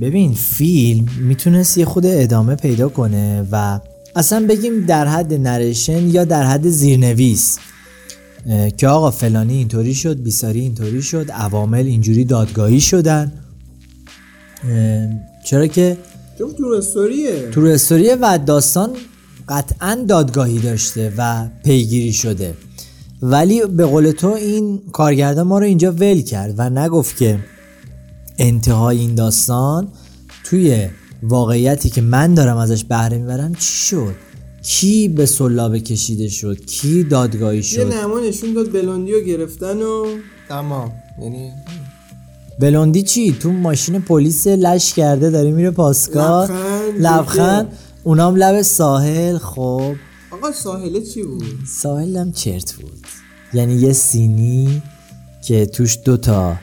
ببین فیلم می‌تونست یه خود ادامه پیدا کنه و اصلا بگیم در حد نریشن یا در حد زیرنویس که آقا فلانی اینطوری شد بیساری اینطوری شد عوامل اینجوری دادگاهی شدن. چرا که چون تور استوریه تو استوریه و داستان قطعا دادگاهی داشته و پیگیری شده. ولی به قول تو این کارگردان ما رو اینجا ول کرد و نگفت که انتهای این داستان توی واقعیتی که من دارم ازش بهره می‌برم چی شد؟ کی به سلابه کشیده شد؟ کی دادگاهی یه شد؟ نما نشون داد بلوندیو گرفتن و تمام. یعنی بلوندی چی؟ تو ماشین پلیس لش کرده داره میره پاسگاه. لبخند، لبخند. اونام لب ساحل. خب. آقا ساحله چی بود؟ ساحل هم چرت بود. یعنی یه سینی که توش دوتا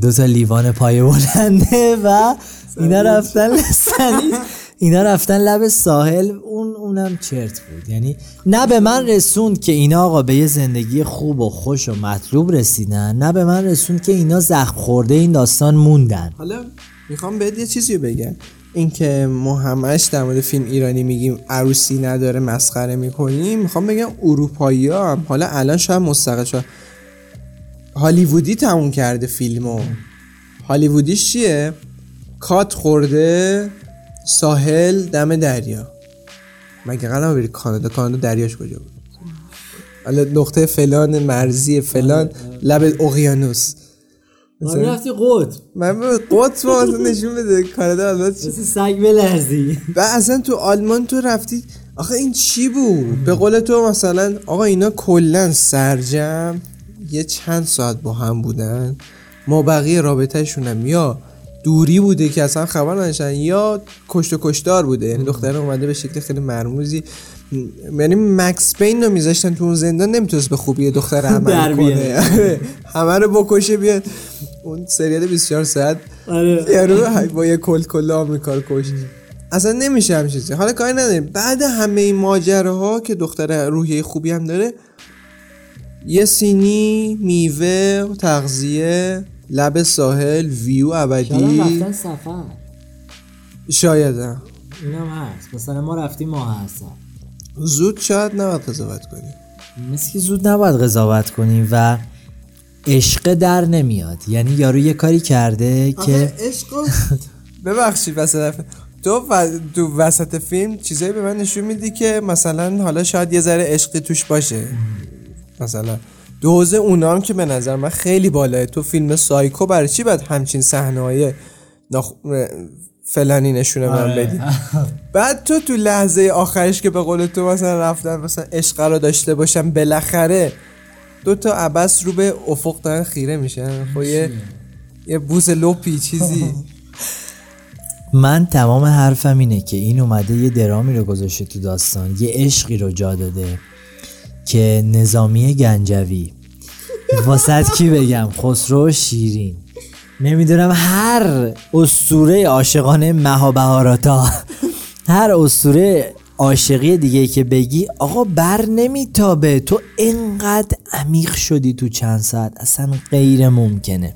اه، دوتا لیوان پای بلنده و اینا رفتن سنی اینا رفتن لب ساحل. اون اونم چرت بود. یعنی نه به من رسوند که اینا آقا به یه زندگی خوب و خوش و مطلوب رسیدن نه به من رسوند که اینا زخم خورده این داستان موندن. حالا می‌خوام بهت یه چیزی بگم. اینکه ما همش در مورد فیلم ایرانی میگیم عروسی نداره مسخره می‌کنیم. می‌خوام بگم اروپایی هم. حالا الان شاید مستقل شد. هالیوودی تموم کرده فیلمو. هالیوودیش چیه؟ کات خورده ساحل دم دریا. مگه قرار بری کانادا؟ کانادا دریاش کجا بود؟ حالا نقطه فلان مرزی فلان لب اقیانوس. آره رفتی قط من قطب اصلا نشون بده. کانادا البته سگ بلرزی. و اصلا تو آلمان تو رفتی؟ آخه این چی بود؟ به قول تو مثلا آقا اینا کلا سرجم. یه چند ساعت با هم بودن ما بقیه رابطهشون هم یا دوری بوده که اصلا خبر نداشتن یا کشت و کشتار بوده. یعنی دختر اومده به شکل خیلی مرموزی. یعنی مکس پین رو میذاشتن تو اون زندان نمی‌تونست به خوبی دختر عمل. کنه. آره. همه رو بکشه بیاد. اون سریال 24 ساعت. آره. با یه کل کل آمریکا رو کشت. اصلا نمیشه همین چیزی. حالا کاری نداریم. بعد همه این ماجراها که دختر روحیه خوبی هم داره یه سینی میوه تغذیه لب ساحل ویو شاید ابدی رفتن سفر؟ شاید هم. اینم هست. مثلا ما رفتیم ماه هستن. زود شاید نباید قضاوت کنیم. مثل که زود نباید قضاوت کنی و عشق در نمیاد. یعنی یارو یه کاری کرده که عشق ببخشید وسط تو و... تو وسط فیلم چیزایی به من نشون میدی که مثلا حالا شاید یه ذره عشقی توش باشه. مثلا دوزه اونا هم که به نظر من خیلی بالاه. تو فیلم سایکو برای چی باید همچین صحنه های نخ... فلانی نشونه من آره. بدی؟ بعد تو تو لحظه آخرش که به قول تو مثلا رفتن مثلا عشق رو داشته باشم بالاخره دو تا عبس رو به افق دارن خیره میشن. خب یه یه بوز لپی چیزی. من تمام حرفم اینه که این اومده یه درامی رو گذاشته تو داستان یه عشقی رو جا داده. که نظامی گنجوی. واسط کی بگم؟ خسرو شیرین. نمی‌دونم هر اسطوره عاشقانه مها بهاراتا هر اسطوره عاشقی دیگه که بگی آقا بر نمیتابه. تو انقدر عمیق شدی تو چند ساعت. اصلا غیر ممکنه.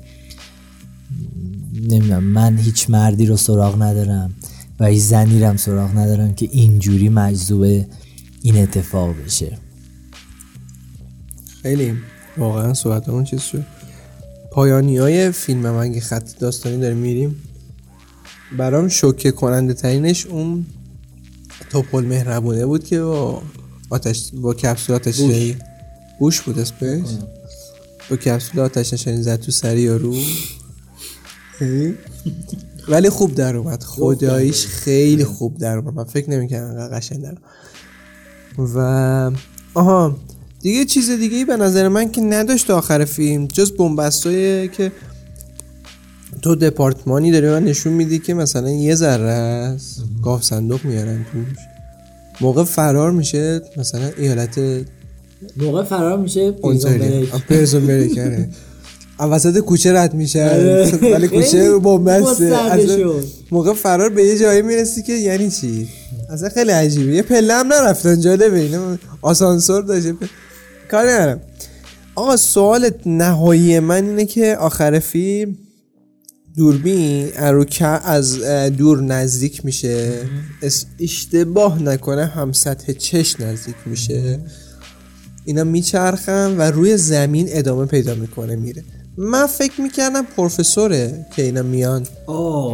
نمی‌دونم من هیچ مردی رو سراغ ندارم و هیچ زنی رو سراغ ندارم که اینجوری مجذوب این اتفاق بشه. خیلی واقعا صحبت اون چیز شد. پایانی های فیلم هم اگه خط داستانی داریم میریم. برام شوکه کننده ترینش اون توپل مهربونه بود که با آتش با کپسول آتش نشانی بوش بود اسمش؟ با کپسول آتش نشانی زد تو سری یارو. ولی خوب در اومد. خداییش خیلی خوب در اومد. من فکر نمی‌کنم انقدر قشنگ در. و آها دیگه چیز دیگه ای به نظر من که نداشت آخر فیلم جز بنبستای که تو دپارتمانی داری من نشون میدی که مثلا یه ذره است گاف صندوق میارن توش. موقع فرار میشه مثلا ایالت موقع فرار میشه اونتاریو پرزون بریک آره. وسط کوچه رد میشه. آره. ولی کوچه شد. موقع فرار به یه جایی می‌رسی که یعنی چی؟ اصلا خیلی عجیبه. یه پله هم نرفتن جالبه اینه آسانسور داشته پ... کاری ندارم. آقا سوال نهایی من اینه که آخر فیلم دوربین از دور نزدیک میشه. اشتباه نکنه هم سطح چش نزدیک میشه. اینا میچرخن و روی زمین ادامه پیدا می‌کنه میره. من فکر می‌کردم پروفسوره که اینا میان.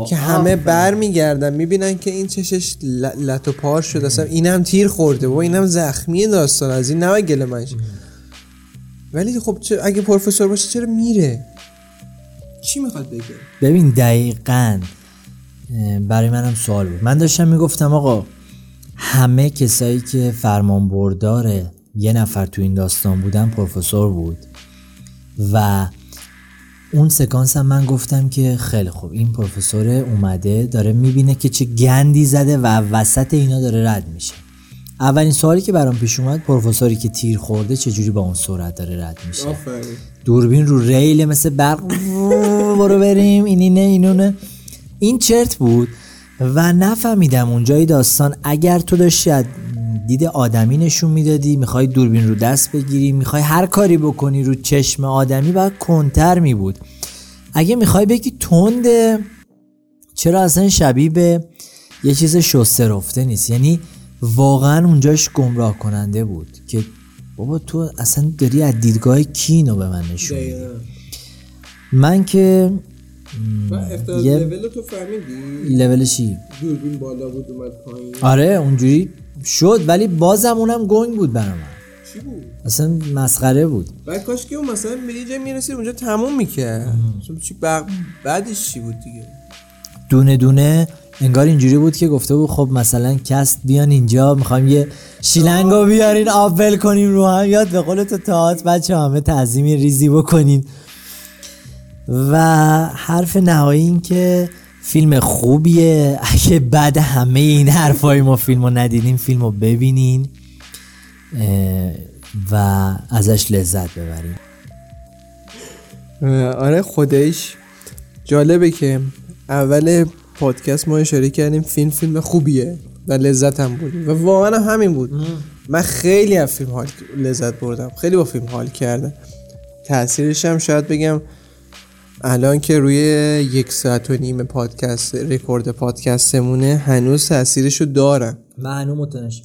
که همه بر میگردن می‌بینن که این چشش ل- لط و پار شد اصلا اینم تیر خورده. و اینم زخمی داستان. از این نباید گله منش ولی خب اگه پروفسور باشه چرا میره؟ چی می‌خواد بگه؟ ببین دقیقا برای منم سوال بود. من داشتم می‌گفتم آقا همه کسایی که فرمان بردار یه نفر تو این داستان بودن پروفسور بود و اون سکانس هم من گفتم که خیلی خوب. این پروفسور اومده داره می‌بینه که چه گندی زده و وسط اینا داره رد میشه. اولین سوالی که برام پیش اومد پروفسوری که تیر خورده چجوری با اون سرعت داره رد میشه؟ دوربین رو ریل مثل برق برو بریم این اینه اینونه این چرت بود و نفهمیدم اونجای داستان اگر تو داشتی از دید آدمی نشون می‌دادی می‌خوای دوربین رو دست بگیری می‌خوای هر کاری بکنی رو چشم آدمی باید کنتر می بود اگه می‌خوای بگی تنده چرا اصلا شبیه به یه چیز شسته رفته نیست؟ یعنی واقعا اونجاش گمراه کننده بود که بابا تو اصلا داری از دیدگاه کی اینو به من نشون میدی. من که یه تو فهمیدی؟ لول چی؟ دوربین بالا بود اومد پایین. آره اونجوری شد ولی بازم اونم گنگ بود برا من. چی بود؟ اصلا مسخره بود. بعد کاش که اون مثلا به یه جای می‌رسید اونجا تموم می‌کرد. چی بق... بعدش چی بود دیگه؟ دونه دونه انگار اینجوری بود که گفته بود خب مثلا کست بیان اینجا می‌خوایم یه شیلنگو بیارین آبول کنیم رو هم. یاد به قول تو تاعت بچه همه تعظیم ریزی بکنین. و حرف نهایی این که فیلم خوبیه. اگه بعد همه این حرفای ما فیلمو ندیدین فیلمو ببینین اه، و ازش لذت ببرین. آره خودش جالبه که اول پادکست ما اشاره کردیم فیلم فیلم خوبیه و لذت هم بود. و واقعا هم همین بود. من خیلی از فیلم حال لذت بردم. خیلی با فیلم حال کردم. تاثیرش هم شاید بگم الان که روی یک ساعت و نیم پادکست رکورد پادکستمونه هنوز تاثیرشو دارم. من متنش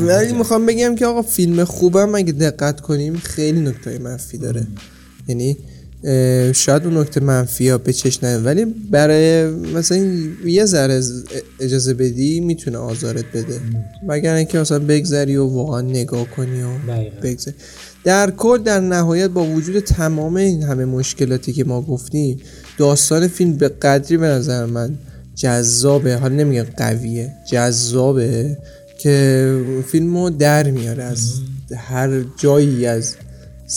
ولی می‌خوام بگم که آقا فیلم خوبم اگه دقت کنیم خیلی نکته منفی داره. یعنی شاید اون نکته منفی ها به چش نیاد ولی برای مثلا یه ذره اجازه بدی می‌تونه آزارت بده. مگر اینکه مثلا بگذری و واقعا نگاه کنی و. بگذری. در کل در نهایت با وجود تمام این همه مشکلاتی که ما گفتیم داستان فیلم به قدری به نظر من جذابه حالا نمیگم قویه جذابه که فیلم رو در میاره. از هر جایی از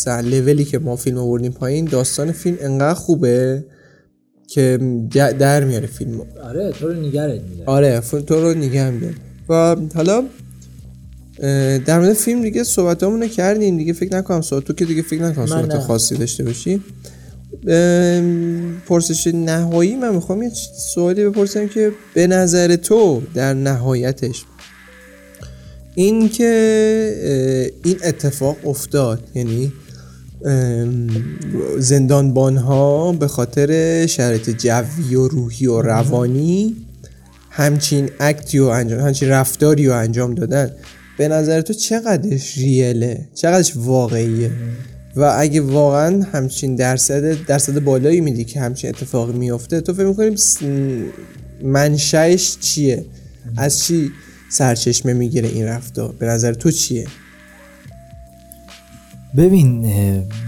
لولی که ما فیلم رو بردیم پایین داستان فیلم انقدر خوبه که در میاره فیلم. آره تو رو میداره. آره تو رو نگه میداره. و حالا در مورد فیلم دیگه صحبت رو کردیم دیگه فکر نکنم صحبت تو که دیگه فکر نکنم صحبت. خاصی داشته باشی پرسش نهایی من می‌خوام یه سوالی بپرسم که به نظر تو در نهایتش این که این اتفاق افتاد یعنی زندانبان ها به خاطر شرایط جوی و روحی و روانی همچین اکتی و انجام همچین رفتاری رو انجام دادن به نظر تو چقدرش ریله چقدرش واقعیه؟ و اگه واقعا همچین درصد درصد بالایی میدی که همچین اتفاقی میفته تو فکر می‌کنیم منشأش چیه؟ از چی سرچشمه می‌گیره این رفتار؟ به نظر تو چیه؟ ببین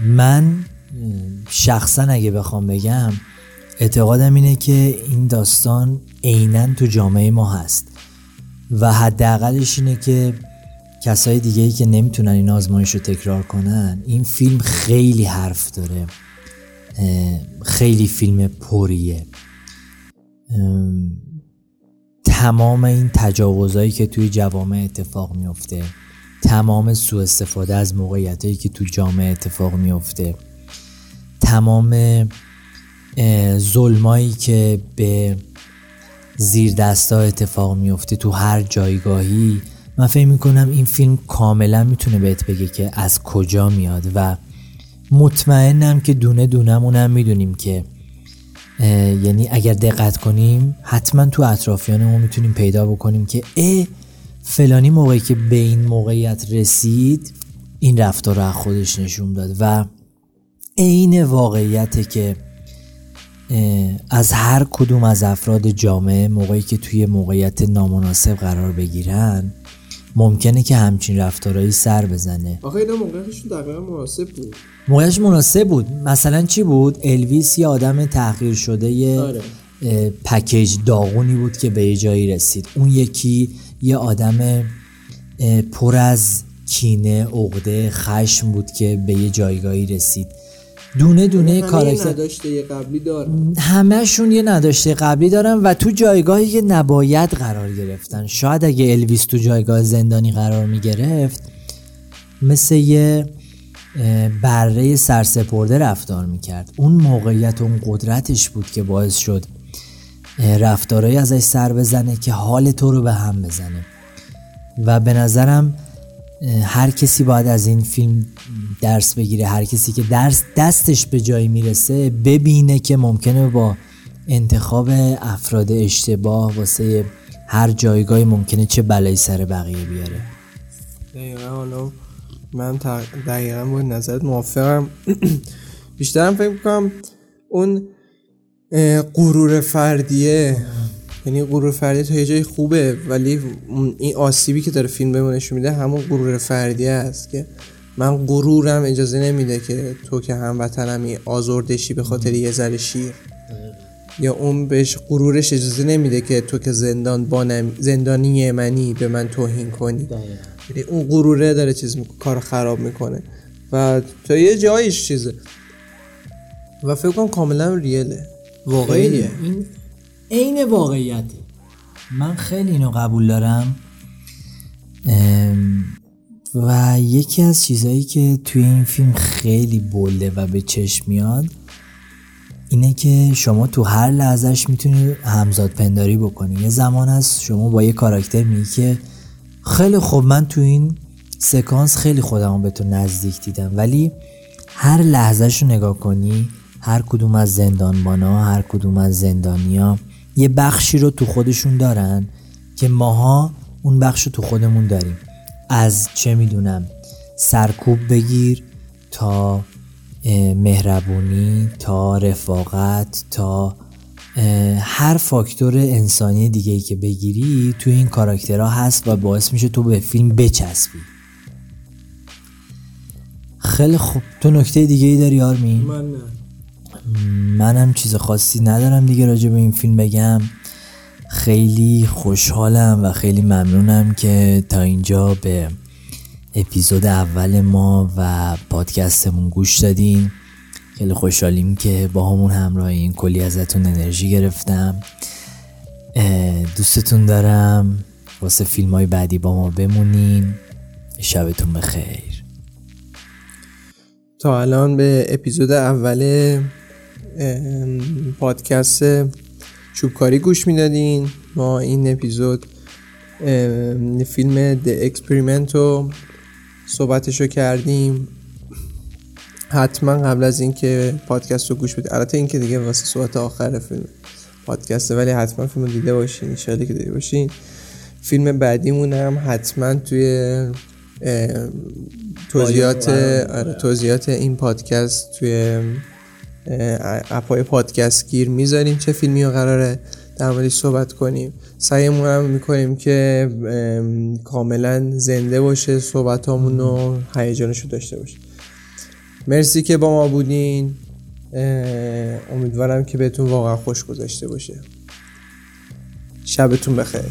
من شخصا اگه بخوام بگم اعتقادم اینه که این داستان عینا تو جامعه ما هست. و حداقلش اینه که کسای دیگه ای که نمی‌تونن این آزمایش رو تکرار کنن این فیلم خیلی حرف داره. خیلی فیلم پریه. ام، تمام این تجاوزهایی که توی جوامع اتفاق میفته تمام سوء استفاده از موقعیتایی که تو جامعه اتفاق میفته تمام ظلمایی که به زیر دستا اتفاق میفته تو هر جایگاهی من فکر می‌کنم این فیلم کاملا می‌تونه بهت بگه که از کجا میاد و مطمئنم که دونه دونمونم می‌دونیم که یعنی اگر دقت کنیم حتما تو اطرافیانمون می‌تونیم پیدا بکنیم که اه فلانی موقعی که به این موقعیت رسید این رفتار رو از خودش نشون داد و عین واقعیته که از هر کدوم از افراد جامعه موقعی که توی موقعیت نامناسب قرار بگیرن ممکنه که همچین رفتارهایی سر بزنه. آخه اینا موقعیتشون دقیقا مناسب بود. موقعش مناسب بود. مثلا چی بود؟ الویس یه آدم تحقیر شده یه آره. پکیج داغونی بود که به یه جایی رسید. اون یکی یه آدم پر از کینه عقده خشم بود که به یه جایگاهی رسید. دونه دونه کاراکتر نداشته یه قبلی داره. همهشون یه نداشته قبلی دارن و تو جایگاهی که نباید قرار گرفتن. شاید اگه الویس تو جایگاه زندانی قرار می گرفت مثل یه بره سرسپرده رفتار می‌کرد. اون موقعیت و اون قدرتش بود که باعث شد اه، رفتارهایی ازش سر بزنه که حال تو رو به هم بزنه. و به نظرم هر کسی باید از این فیلم درس بگیره. هر کسی که درس دستش به جایی می‌رسه ببینه که ممکنه با انتخاب افراد اشتباه واسه هر جایگاهی ممکنه چه بلایی سر بقیه بیاره. دقیقا حالا من دقیقا با نظرت موافقم. بیشترم فکر می‌کنم اون غرور فردیه. یعنی غرور فردی تا یه جای خوبه ولی این آسیبی که داره فیلم بهمون نشون میده همون غرور فردیه است که من غرورم اجازه نمیده که تو که هموطنمی آزردشی به خاطر یه ذره شیر. یا اون بهش غرورش اجازه نمیده که تو که زندان بانم زندانی منی به من توهین کنی. یعنی اون غروره داره چیز می‌کنه کار خراب می‌کنه. و تا یه جایش چیزه. و فکر کنم کاملا ریله واقعیه. این عین واقعیته من خیلی اینو قبول دارم. و یکی از چیزهایی که توی این فیلم خیلی بلده و به چشم میاد اینه که شما تو هر لحظهش می‌تونی همزاد پنداری بکنی. یه زمان هست شما با یه کاراکتر میگی که خیلی خوب من تو این سکانس خیلی خودمو به تو نزدیک دیدم. ولی هر لحظهش رو نگاه کنی هر کدوم از زندانبانا هر کدوم از زندانیا یه بخشی رو تو خودشون دارن که ماها اون بخش رو تو خودمون داریم. از چه می‌دونم سرکوب بگیر تا مهربونی تا رفاقت تا هر فاکتور انسانی دیگه ای که بگیری تو این کاراکترها هست و باعث میشه تو به فیلم بچسبی. خیلی خوب. تو نکته دیگه ای داری آرمین؟ من نه. منم چیز خاصی ندارم دیگه راجع به این فیلم بگم. خیلی خوشحالم و خیلی ممنونم که تا اینجا به اپیزود اول ما و پادکستمون گوش دادین. خیلی خوشحالیم که با همون همراهین کلی ازتون انرژی گرفتم. دوستتون دارم. واسه فیلم های بعدی با ما بمونین. شبتون بخیر. تا الان به اپیزود اول پادکست چوبکاری گوش می‌دادین. ما این اپیزود فیلم The Experiment رو صحبتش رو کردیم. حتما قبل از اینکه پادکست رو گوش بدید البته اینکه دیگه واسه صحبت آخر فیلم پادکسته ولی حتما فیلم رو دیده باشین ان که دیده باشین. فیلم بعدیمون هم حتما توی توضیحات آره توضیحات این پادکست توی اپای پادکست گیر می‌ذاریم. چه فیلمی رو قراره در موردش صحبت کنیم. سعیمون هم می‌کنیم که کاملا زنده باشه صحبت همون و هیجانش رو داشته باشه. مرسی که با ما بودین. امیدوارم که بهتون واقعا خوش گذاشته باشه. شبتون بخیر.